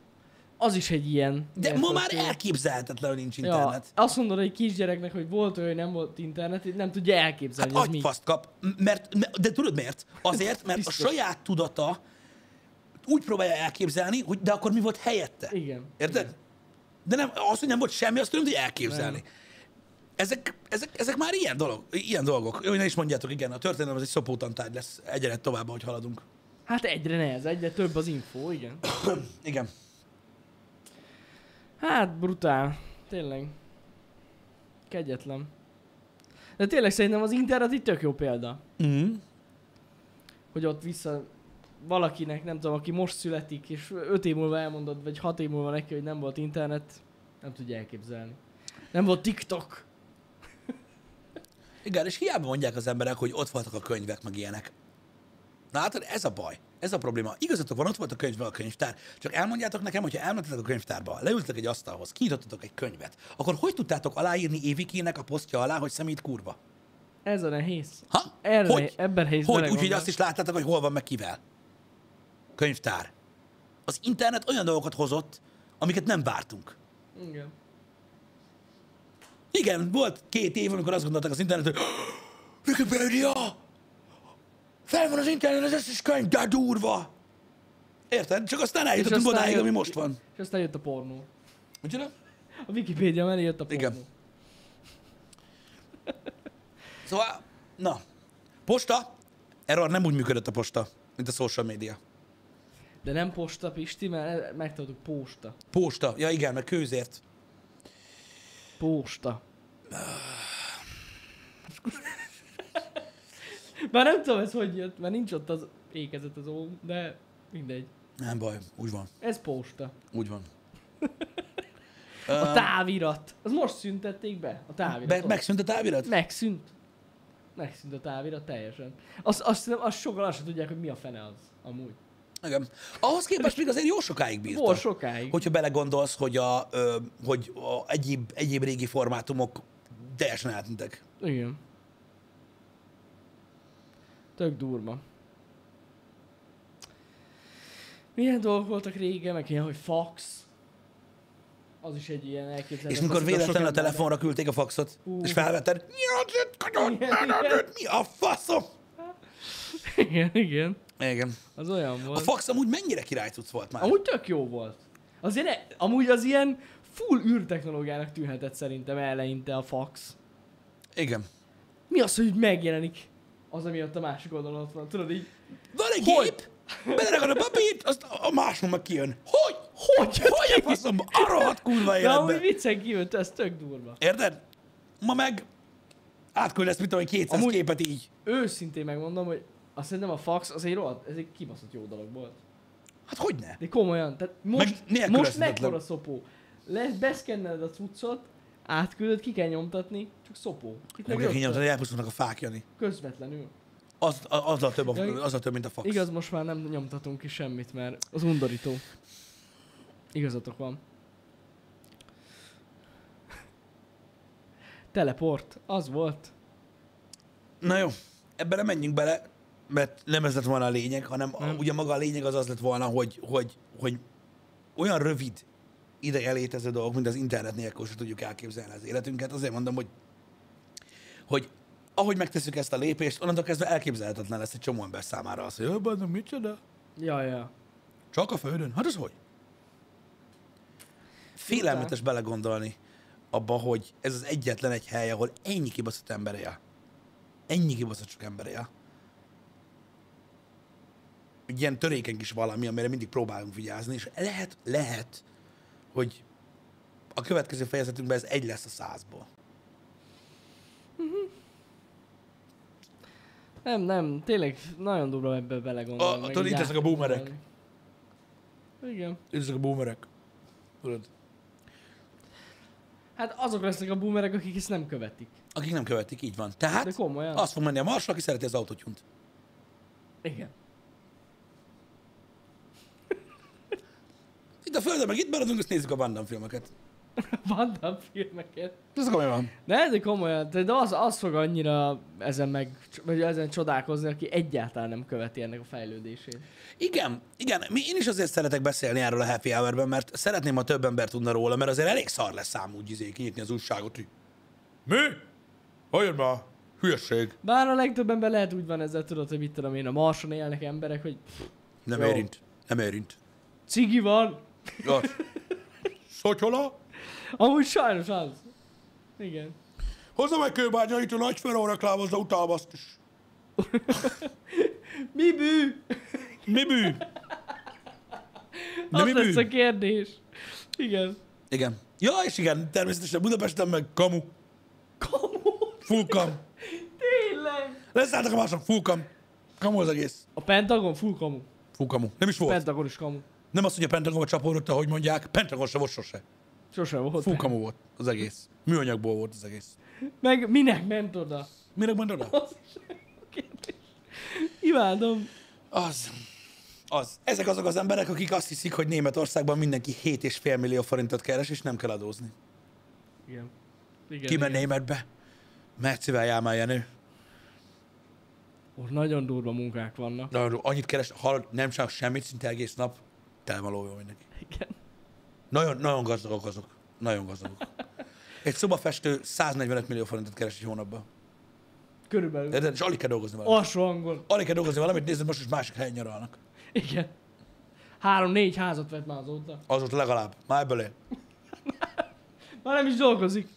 Speaker 2: Az is egy ilyen.
Speaker 1: De ma már elképzelhetetlen, hogy nincs
Speaker 2: Ja,
Speaker 1: internet.
Speaker 2: azt mondod egy kisgyereknek, hogy volt olyan, nem volt internet, nem tudja elképzelni,
Speaker 1: Hát
Speaker 2: hogy mi.
Speaker 1: kap. Mert, mert, de tudod miért? Azért, mert a saját tudata úgy próbálja elképzelni, hogy de akkor mi volt helyette.
Speaker 2: Igen.
Speaker 1: Érted? De nem, az, hogy nem volt semmi, azt nem tudja elképzelni. Ezek, ezek, ezek már ilyen, dolog, ilyen dolgok. Jó, ne is mondjátok, igen, a történelem az egy szopótantárgy lesz egyre tovább, ahogy haladunk.
Speaker 2: Hát egyre nehez, egyre több az info, igen.
Speaker 1: Igen.
Speaker 2: Hát brutál. Tényleg. Kegyetlen. De tényleg szerintem az internet itt tök jó példa.
Speaker 1: Mm.
Speaker 2: Hogy ott vissza valakinek, nem tudom, aki most születik, és öt év múlva elmondod, vagy hat év múlva neki, hogy nem volt internet, nem tudja elképzelni. Nem volt TikTok.
Speaker 1: Igen, és hiába mondják az emberek, hogy ott voltak a könyvek, meg ilyenek. Na hát ez a baj, ez a probléma. Igazatok van, ott volt a könyv, meg a könyvtár. Csak elmondjátok nekem, hogyha elmentetek a könyvtárba, leültetek egy asztalhoz, kinyitottatok egy könyvet, akkor hogy tudtátok aláírni Évikének a posztja alá, hogy szemét kurva?
Speaker 2: Ez a nehéz.
Speaker 1: Ha?
Speaker 2: Erre,
Speaker 1: hogy?
Speaker 2: ebben nehéz
Speaker 1: Hogy? Úgyhogy azt is láttátok, hogy hol van, meg kivel. Könyvtár. Az internet olyan dolgokat hozott, amiket nem vártunk.
Speaker 2: Igen.
Speaker 1: Igen, volt két év, amikor azt gondoltak az internet, hogy Wikipedia! Fel van az internet az összes könyv, de durva! Érted? Csak aztán eljutottunk
Speaker 2: aztán
Speaker 1: odáig,
Speaker 2: jött-
Speaker 1: ami most van.
Speaker 2: És aztán jött a pornó.
Speaker 1: Micsoda?
Speaker 2: A Wikipédia mellé jött a pornó.
Speaker 1: Igen. Szóval, na, posta, erről nem úgy működött a posta, mint a social media.
Speaker 2: De nem posta, Pisti, mert megtanultuk posta.
Speaker 1: Posta, ja igen, meg kőzért.
Speaker 2: Posta. Már nem tudom ez hogy jött, mert nincs ott az ékezet az ó, de mindegy.
Speaker 1: Nem baj, úgy van,
Speaker 2: Ez posta.
Speaker 1: úgy van.
Speaker 2: A távirat. Az most szüntették be, a távirat.
Speaker 1: Be, megszűnt a távirat?
Speaker 2: Megszűnt. Megszűnt a távirat teljesen. Azt, azt, hiszem, azt sokan azt sem tudják, hogy mi a fene az, amúgy.
Speaker 1: Igen. Ahhoz képest még azért jó sokáig bírta.
Speaker 2: Volt sokáig.
Speaker 1: Hogyha belegondolsz, hogy, a, ö, hogy a egyéb, egyéb régi formátumok teljesen eltűntek.
Speaker 2: Igen. Tök durva. Milyen dolgok voltak régen, meg ilyen, hogy fax. Az is egy ilyen elképzelhető.
Speaker 1: És mikor véletlenül a telefonra küldték a faxot,
Speaker 2: Hú.
Speaker 1: és felvetted, mi a faszom?
Speaker 2: Igen, igen.
Speaker 1: Igen.
Speaker 2: Az olyan
Speaker 1: A
Speaker 2: volt.
Speaker 1: fax amúgy mennyire királycuc volt már?
Speaker 2: Amúgy tök jó volt. Azért ne, amúgy az ilyen full űrtechnológiának tűnhetett szerintem eleinte a fax.
Speaker 1: Igen.
Speaker 2: Mi az, hogy megjelenik az, ami ott a másik oldalon ott van? Tudod így,
Speaker 1: Van egy
Speaker 2: Hogy?
Speaker 1: gép, beleragad a papírt, azt a máson meg kijön. Hogy?
Speaker 2: hogy?
Speaker 1: Hogy a faszomba? A rohadt kurva
Speaker 2: De amúgy
Speaker 1: életbe.
Speaker 2: viccen kívül, ez tök durva.
Speaker 1: Érted? Ma meg átküldesz, mit tudom, én, 200
Speaker 2: Amúgy-
Speaker 1: képet így.
Speaker 2: Őszintén megmondom, hogy azt szerintem a fax az egy rohadt, ez egy kibaszott jó dolog volt.
Speaker 1: Hát hogy ne?
Speaker 2: De komolyan, tehát most, most
Speaker 1: nélkülözhetetlen.
Speaker 2: mekkora szopó. Le, beszkenneled a cuccot, átküldöd, ki kell nyomtatni, csak szopó. Itt meg
Speaker 1: kell hogy elpusztulnak a fák, Jani.
Speaker 2: közvetlenül.
Speaker 1: Az, a- azzal, több,
Speaker 2: Ja,
Speaker 1: a, azzal több, mint a fax.
Speaker 2: Igaz, most már nem nyomtatunk ki semmit, mert az undorító. Igazatok van. Teleport, az volt.
Speaker 1: Na jó, ebben nem menjünk bele, mert nem ez lett volna a lényeg, hanem a,
Speaker 2: Nem.
Speaker 1: ugye maga a lényeg az az lett volna, hogy, hogy, hogy olyan rövid ideje létező dolgok, mint az internet nélkül sem tudjuk elképzelni az életünket. Azért mondom, hogy, hogy ahogy megteszük ezt a lépést, onnantól kezdve elképzelhetetlen lesz egy csomó ember számára az, hogy jobban, micsoda?
Speaker 2: Ja, ja.
Speaker 1: Csak a földön? Hát az hogy? Félelmetes belegondolni abba, hogy ez az egyetlen egy hely, ahol ennyi kibaszott ember él. Ennyi kibaszott sok ember él. Egy ilyen törékeny kis valami, amire mindig próbálunk vigyázni, és lehet, lehet, hogy a következő fejezetünkben ez egy lesz a százból.
Speaker 2: Nem, nem, tényleg nagyon durva ebbe belegondolni.
Speaker 1: Tudod, itt lesznek a boomerek.
Speaker 2: Igen.
Speaker 1: Ezek a boomerek. Tudod?
Speaker 2: Hát azok lesznek a boomerek, akik ezt nem követik.
Speaker 1: Akik nem követik, így van. Tehát
Speaker 2: De komolyan.
Speaker 1: azt fog menni a marsra, aki szereti az autotyunt.
Speaker 2: Igen.
Speaker 1: Itt a földön, meg itt maradunk, azt nézzük a Van Damme filmeket.
Speaker 2: Vannak filmeket.
Speaker 1: Ez komolyan van.
Speaker 2: Ne, de komolyan, de de az, az fog annyira ezen meg, vagy ezen csodálkozni, aki egyáltalán nem követi ennek a fejlődését.
Speaker 1: Igen, igen, mi, én is azért szeretek beszélni erről a happy hour mert szeretném, ha több ember tudna róla, mert azért elég szar lesz szám úgy izé, kinyitni az újságot, hogy mi? Hajjad már, hülyeség.
Speaker 2: Bár a legtöbb ember lehet úgy van ezzel, tudod, hogy mit tudom én, a Marson élnek emberek, hogy
Speaker 1: Nem
Speaker 2: Jó.
Speaker 1: érint, nem érint.
Speaker 2: cigi van.
Speaker 1: Az. Szotyola?
Speaker 2: Amúgy sajnos az. Igen.
Speaker 1: Hozzam egy kőbányait, a nagy feló reklámozza utána azt is.
Speaker 2: Mi bű?
Speaker 1: Mi bű? De
Speaker 2: Az
Speaker 1: mi
Speaker 2: lesz
Speaker 1: bű?
Speaker 2: a kérdés. Igen.
Speaker 1: Igen. Ja, és igen, természetesen Budapesten meg kamu.
Speaker 2: Kamu.
Speaker 1: Full kam.
Speaker 2: Tényleg.
Speaker 1: Leszálltak a mások, full kam. Kamu az egész.
Speaker 2: A Pentagon full kamu.
Speaker 1: Full kamu. Nem is volt.
Speaker 2: Pentagon is kamu.
Speaker 1: Nem az, hogy a Pentagonba csapódott, ahogy mondják. Pentagon se volt sose.
Speaker 2: Sose volt.
Speaker 1: Full kamu volt az egész. Műanyagból volt az egész.
Speaker 2: Meg minek ment oda?
Speaker 1: Mire mondod oda?
Speaker 2: Az. Imádom.
Speaker 1: Az. Az. Ezek azok az emberek, akik azt hiszik, hogy Németországban mindenki 7,5 millió forintot keres, és nem kell adózni.
Speaker 2: Igen. Igen,
Speaker 1: Kimen németbe? Mercivel jár már Jenő.
Speaker 2: Ott nagyon durva munkák vannak.
Speaker 1: De arról annyit keres, hallod, nem csak semmit, szinte egész nap. Tele van lóvé mindenki.
Speaker 2: Igen.
Speaker 1: Nagyon, nagyon gazdagok azok. Nagyon gazdagok. Egy szobafestő 145 millió forintot keres egy hónapban.
Speaker 2: Körülbelül.
Speaker 1: De, de, és alig kell dolgozni valamit.
Speaker 2: Alsó angol.
Speaker 1: Alig kell dolgozni valamit, nézd, most is másik helyen nyaralnak.
Speaker 2: Igen. Három-négy házat vett már azóta.
Speaker 1: Azóta legalább. Már ebből él.
Speaker 2: Már nem is dolgozik.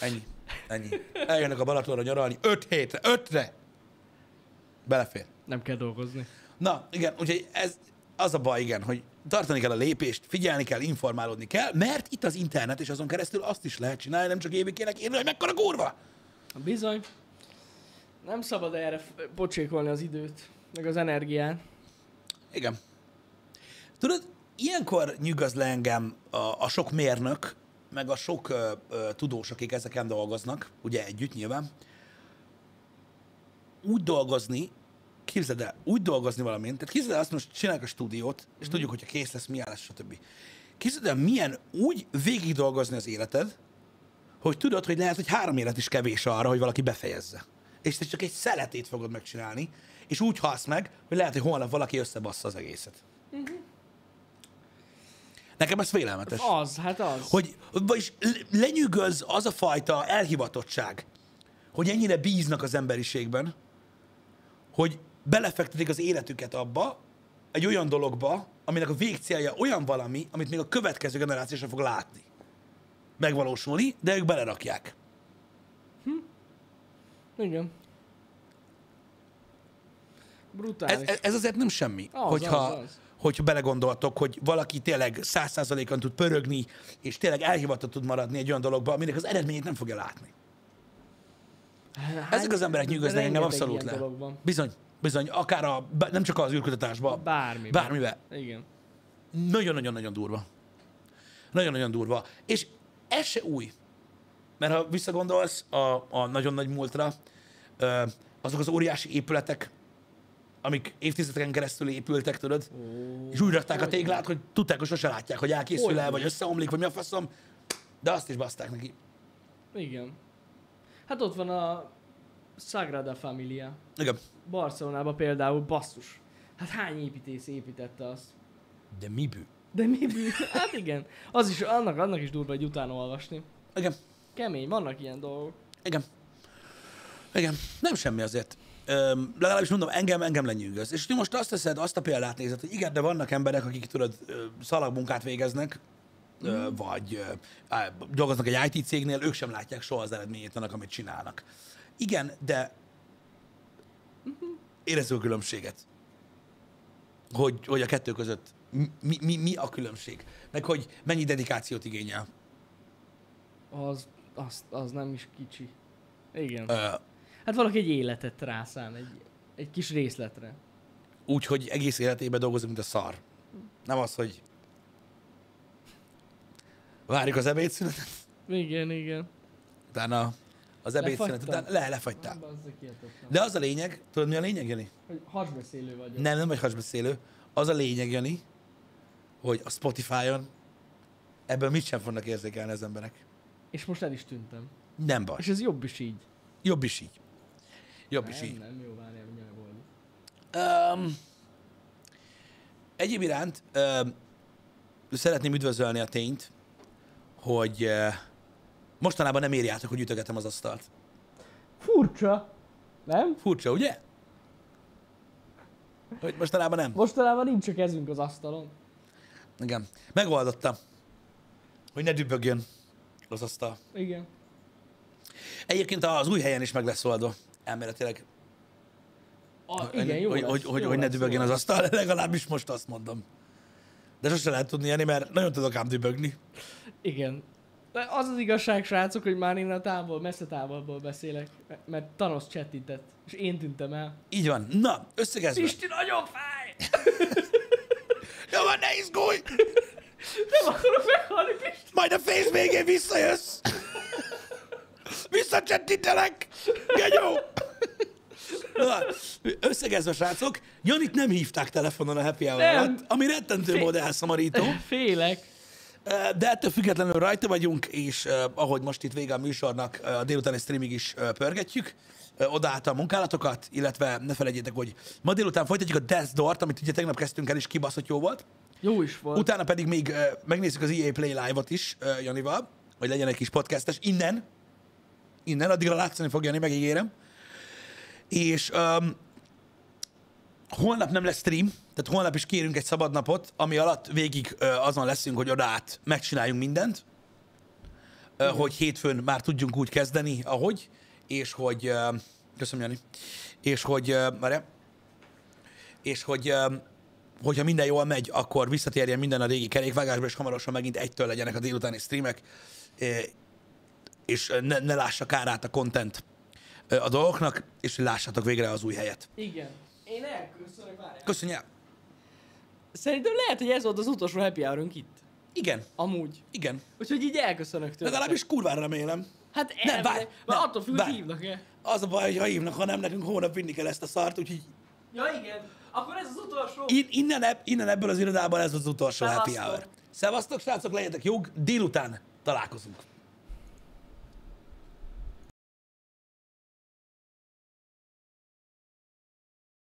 Speaker 1: Ennyi. Ennyi. Eljönnek a Balatonra nyaralni. Öt hétre. Ötre. Belefér.
Speaker 2: Nem kell dolgozni.
Speaker 1: Na, igen, úgyhogy ez az a baj, igen, hogy tartani kell a lépést, figyelni kell, informálódni kell, mert itt az internet, és azon keresztül azt is lehet csinálni, nem csak évikének írni, hogy mekkora kurva.
Speaker 2: Bizony. Nem szabad erre pocsékolni az időt, meg az energiát.
Speaker 1: Igen. Tudod, ilyenkor nyugaz le engem a, a sok mérnök, meg a sok ö, ö, tudós, akik ezeken dolgoznak, ugye együtt nyilván, úgy dolgozni, képzeld el, úgy dolgozni valamint, tehát képzeld el azt most csináljuk a stúdiót, és tudjuk, hogyha kész lesz, milyen lesz, stb. Képzeld el, milyen úgy végig dolgozni az életed, hogy tudod, hogy lehet, hogy három élet is kevés arra, hogy valaki befejezze. És te csak egy szeletét fogod megcsinálni, és úgy halsz meg, hogy lehet, hogy holnap valaki összebassza az egészet. Nekem ez félelmetes.
Speaker 2: Az, hát az.
Speaker 1: Hogy, vagyis le- lenyűgöz az a fajta elhivatottság, hogy ennyire bíznak az emberiségben, hogy belefektetik az életüket abba, egy olyan dologba, aminek a végcélja olyan valami, amit még a következő generáció sem fog látni. Megvalósulni, de ők belerakják.
Speaker 2: Igen.
Speaker 1: Ez,
Speaker 2: Brutális.
Speaker 1: ez, ez azért nem semmi,
Speaker 2: Az,
Speaker 1: hogyha,
Speaker 2: az, az.
Speaker 1: hogyha belegondoltok, hogy valaki tényleg száz százalékon tud pörögni, és tényleg elhivatott tud maradni egy olyan dologba, aminek az eredményét nem fogja látni. Ezek az emberek nyűgöznek engem abszolút le.
Speaker 2: dolog van.
Speaker 1: Bizony, bizony, akár a, nem csak az űrkutatásban,
Speaker 2: Bármi.
Speaker 1: bármivel.
Speaker 2: Igen.
Speaker 1: Nagyon-nagyon-nagyon durva. Nagyon-nagyon durva. És ez se új. Mert ha visszagondolsz a, a nagyon nagy múltra, azok az óriási épületek, amik évtizedeken keresztül épültek, tudod,
Speaker 2: Ó,
Speaker 1: és úgy rakták a téglát, hogy tudták, hogy sose látják, hogy elkészül el, vagy összeomlik, vagy mi a faszom, de azt is baszták neki.
Speaker 2: Igen. Hát ott van a Sagrada Familia.
Speaker 1: Igen.
Speaker 2: Barcelonában például basszus. Hát hány építész építette azt?
Speaker 1: De mi bű?
Speaker 2: De mi bű? Hát igen. Az is, annak, annak is durva, hogy utána olvasni.
Speaker 1: Igen.
Speaker 2: Kemény, vannak ilyen dolgok.
Speaker 1: Igen. Igen. Nem semmi azért. Öm, legalábbis mondom, engem, engem lenyűgöz. És ti most azt teszed, azt a példát nézed, hogy igen, de vannak emberek, akik tudod, szalagmunkát végeznek, ö, vagy á, dolgoznak egy IT cégnél, ők sem látják soha az eredményét annak, amit csinálnak. Igen, de érezzük a különbséget. Hogy, hogy a kettő között mi, mi, mi a különbség. Meg hogy mennyi dedikációt igényel.
Speaker 2: Az, az, az nem is kicsi. Igen.
Speaker 1: Ö,
Speaker 2: Hát valaki egy életet rászán, egy, egy kis részletre.
Speaker 1: úgy, hogy egész életében dolgozik, mint a szar. Nem az, hogy várjuk az ebédszünetet,
Speaker 2: Igen, igen.
Speaker 1: utána az ebédszünet után le, lefagytál. De az a lényeg, tudod mi a lényeg, Jani?
Speaker 2: Hogy hasbeszélő vagyok.
Speaker 1: Nem, nem vagy hasbeszélő. Az a lényeg, Jani, hogy a Spotify-on ebből mit sem fognak érzékelni az emberek.
Speaker 2: És most el is tűntem.
Speaker 1: Nem baj.
Speaker 2: És ez jobb is így.
Speaker 1: Jobb is így. Jobb is
Speaker 2: nem,
Speaker 1: így.
Speaker 2: nem, jó, várjál, mindjárt megoldjuk.
Speaker 1: Um, egyéb iránt um, szeretném üdvözölni a tényt, hogy uh, mostanában nem érjátok, hogy ütögetem az asztalt.
Speaker 2: Furcsa. Nem?
Speaker 1: Furcsa, ugye? Hogy mostanában nem.
Speaker 2: Mostanában nincs a kezünk az asztalon.
Speaker 1: Igen. Megoldottam, hogy ne dübögjön az asztal.
Speaker 2: Igen.
Speaker 1: Egyébként az új helyen is meg lesz oldva. Elméletileg.
Speaker 2: A,
Speaker 1: Hogy-
Speaker 2: igen, jó
Speaker 1: hogy,
Speaker 2: lesz,
Speaker 1: hogy, hogy,
Speaker 2: jó
Speaker 1: hogy ne
Speaker 2: lesz,
Speaker 1: dübögjön
Speaker 2: jó
Speaker 1: az
Speaker 2: lesz.
Speaker 1: asztal, legalábbis most azt mondom. De sose lehet tudni, Jani, mert nagyon tudok ám dübögni.
Speaker 2: Igen. De az az igazság, srácok, hogy már én a távol, messze távolból beszélek, mert Thanos csettintett, és én tűntem el.
Speaker 1: Így van. Na, összegezve.
Speaker 2: Pisti, nagyon fáj!
Speaker 1: Jó van, ne izgulj!
Speaker 2: Nem akarok meghalni, Pisti!
Speaker 1: Majd a fész végén visszajössz! Visszacsettítelek! Genyó! Na, összegezve, srácok, Janit nem hívták telefonon a happy hour alatt, ami rettentő mód elszomorító,
Speaker 2: Félek.
Speaker 1: De ettől függetlenül rajta vagyunk, és ahogy most itt vége a műsornak, a délutáni streamig is pörgetjük, odaállta a munkálatokat, illetve ne felejtjétek, hogy ma délután folytatjuk a Death Door-t, amit ugye tegnap kezdtünk el, és kibaszott jó volt.
Speaker 2: Jó is volt.
Speaker 1: Utána pedig még megnézzük az EA Play Live-ot is Janival, hogy legyen egy kis podcastes. Innen, innen, addigra látszani fog Jani, megígérem. És um, holnap nem lesz stream, tehát holnap is kérünk egy szabad napot, ami alatt végig azon leszünk, hogy oda át megcsináljunk mindent, uh, hogy hétfőn már tudjunk úgy kezdeni, ahogy, és hogy, köszönöm Jani, és hogy, várjál, és hogy hogyha minden jól megy, akkor visszatérjen minden a régi kerékvágásba, és hamarosan megint egytől legyenek a délutáni streamek, és ne, ne lássa kárát a content a dolgoknak, és lássátok végre az új helyet.
Speaker 2: Igen. Én elköszönök, várjál.
Speaker 1: Köszönjük!
Speaker 2: Szerintem lehet, hogy ez volt az utolsó happy hour itt.
Speaker 1: Igen,
Speaker 2: Amúgy.
Speaker 1: igen.
Speaker 2: Úgyhogy így elköszönök tőle.
Speaker 1: Legalábbis kurvára remélem.
Speaker 2: Hát
Speaker 1: Nem,
Speaker 2: el,
Speaker 1: várj,
Speaker 2: Mert attól függ, hogy
Speaker 1: várj.
Speaker 2: hívnak-e.
Speaker 1: Az a baj, hogy ha hívnak, ha nem, nekünk hónap vinni kell ezt a szart, úgyhogy
Speaker 2: Ja igen, akkor ez az utolsó.
Speaker 1: In, innen, eb, innen ebből az irodában ez az utolsó happy
Speaker 2: Szevasztok.
Speaker 1: hour. Szevasztok, srácok, legyetek jók, délután találkozunk.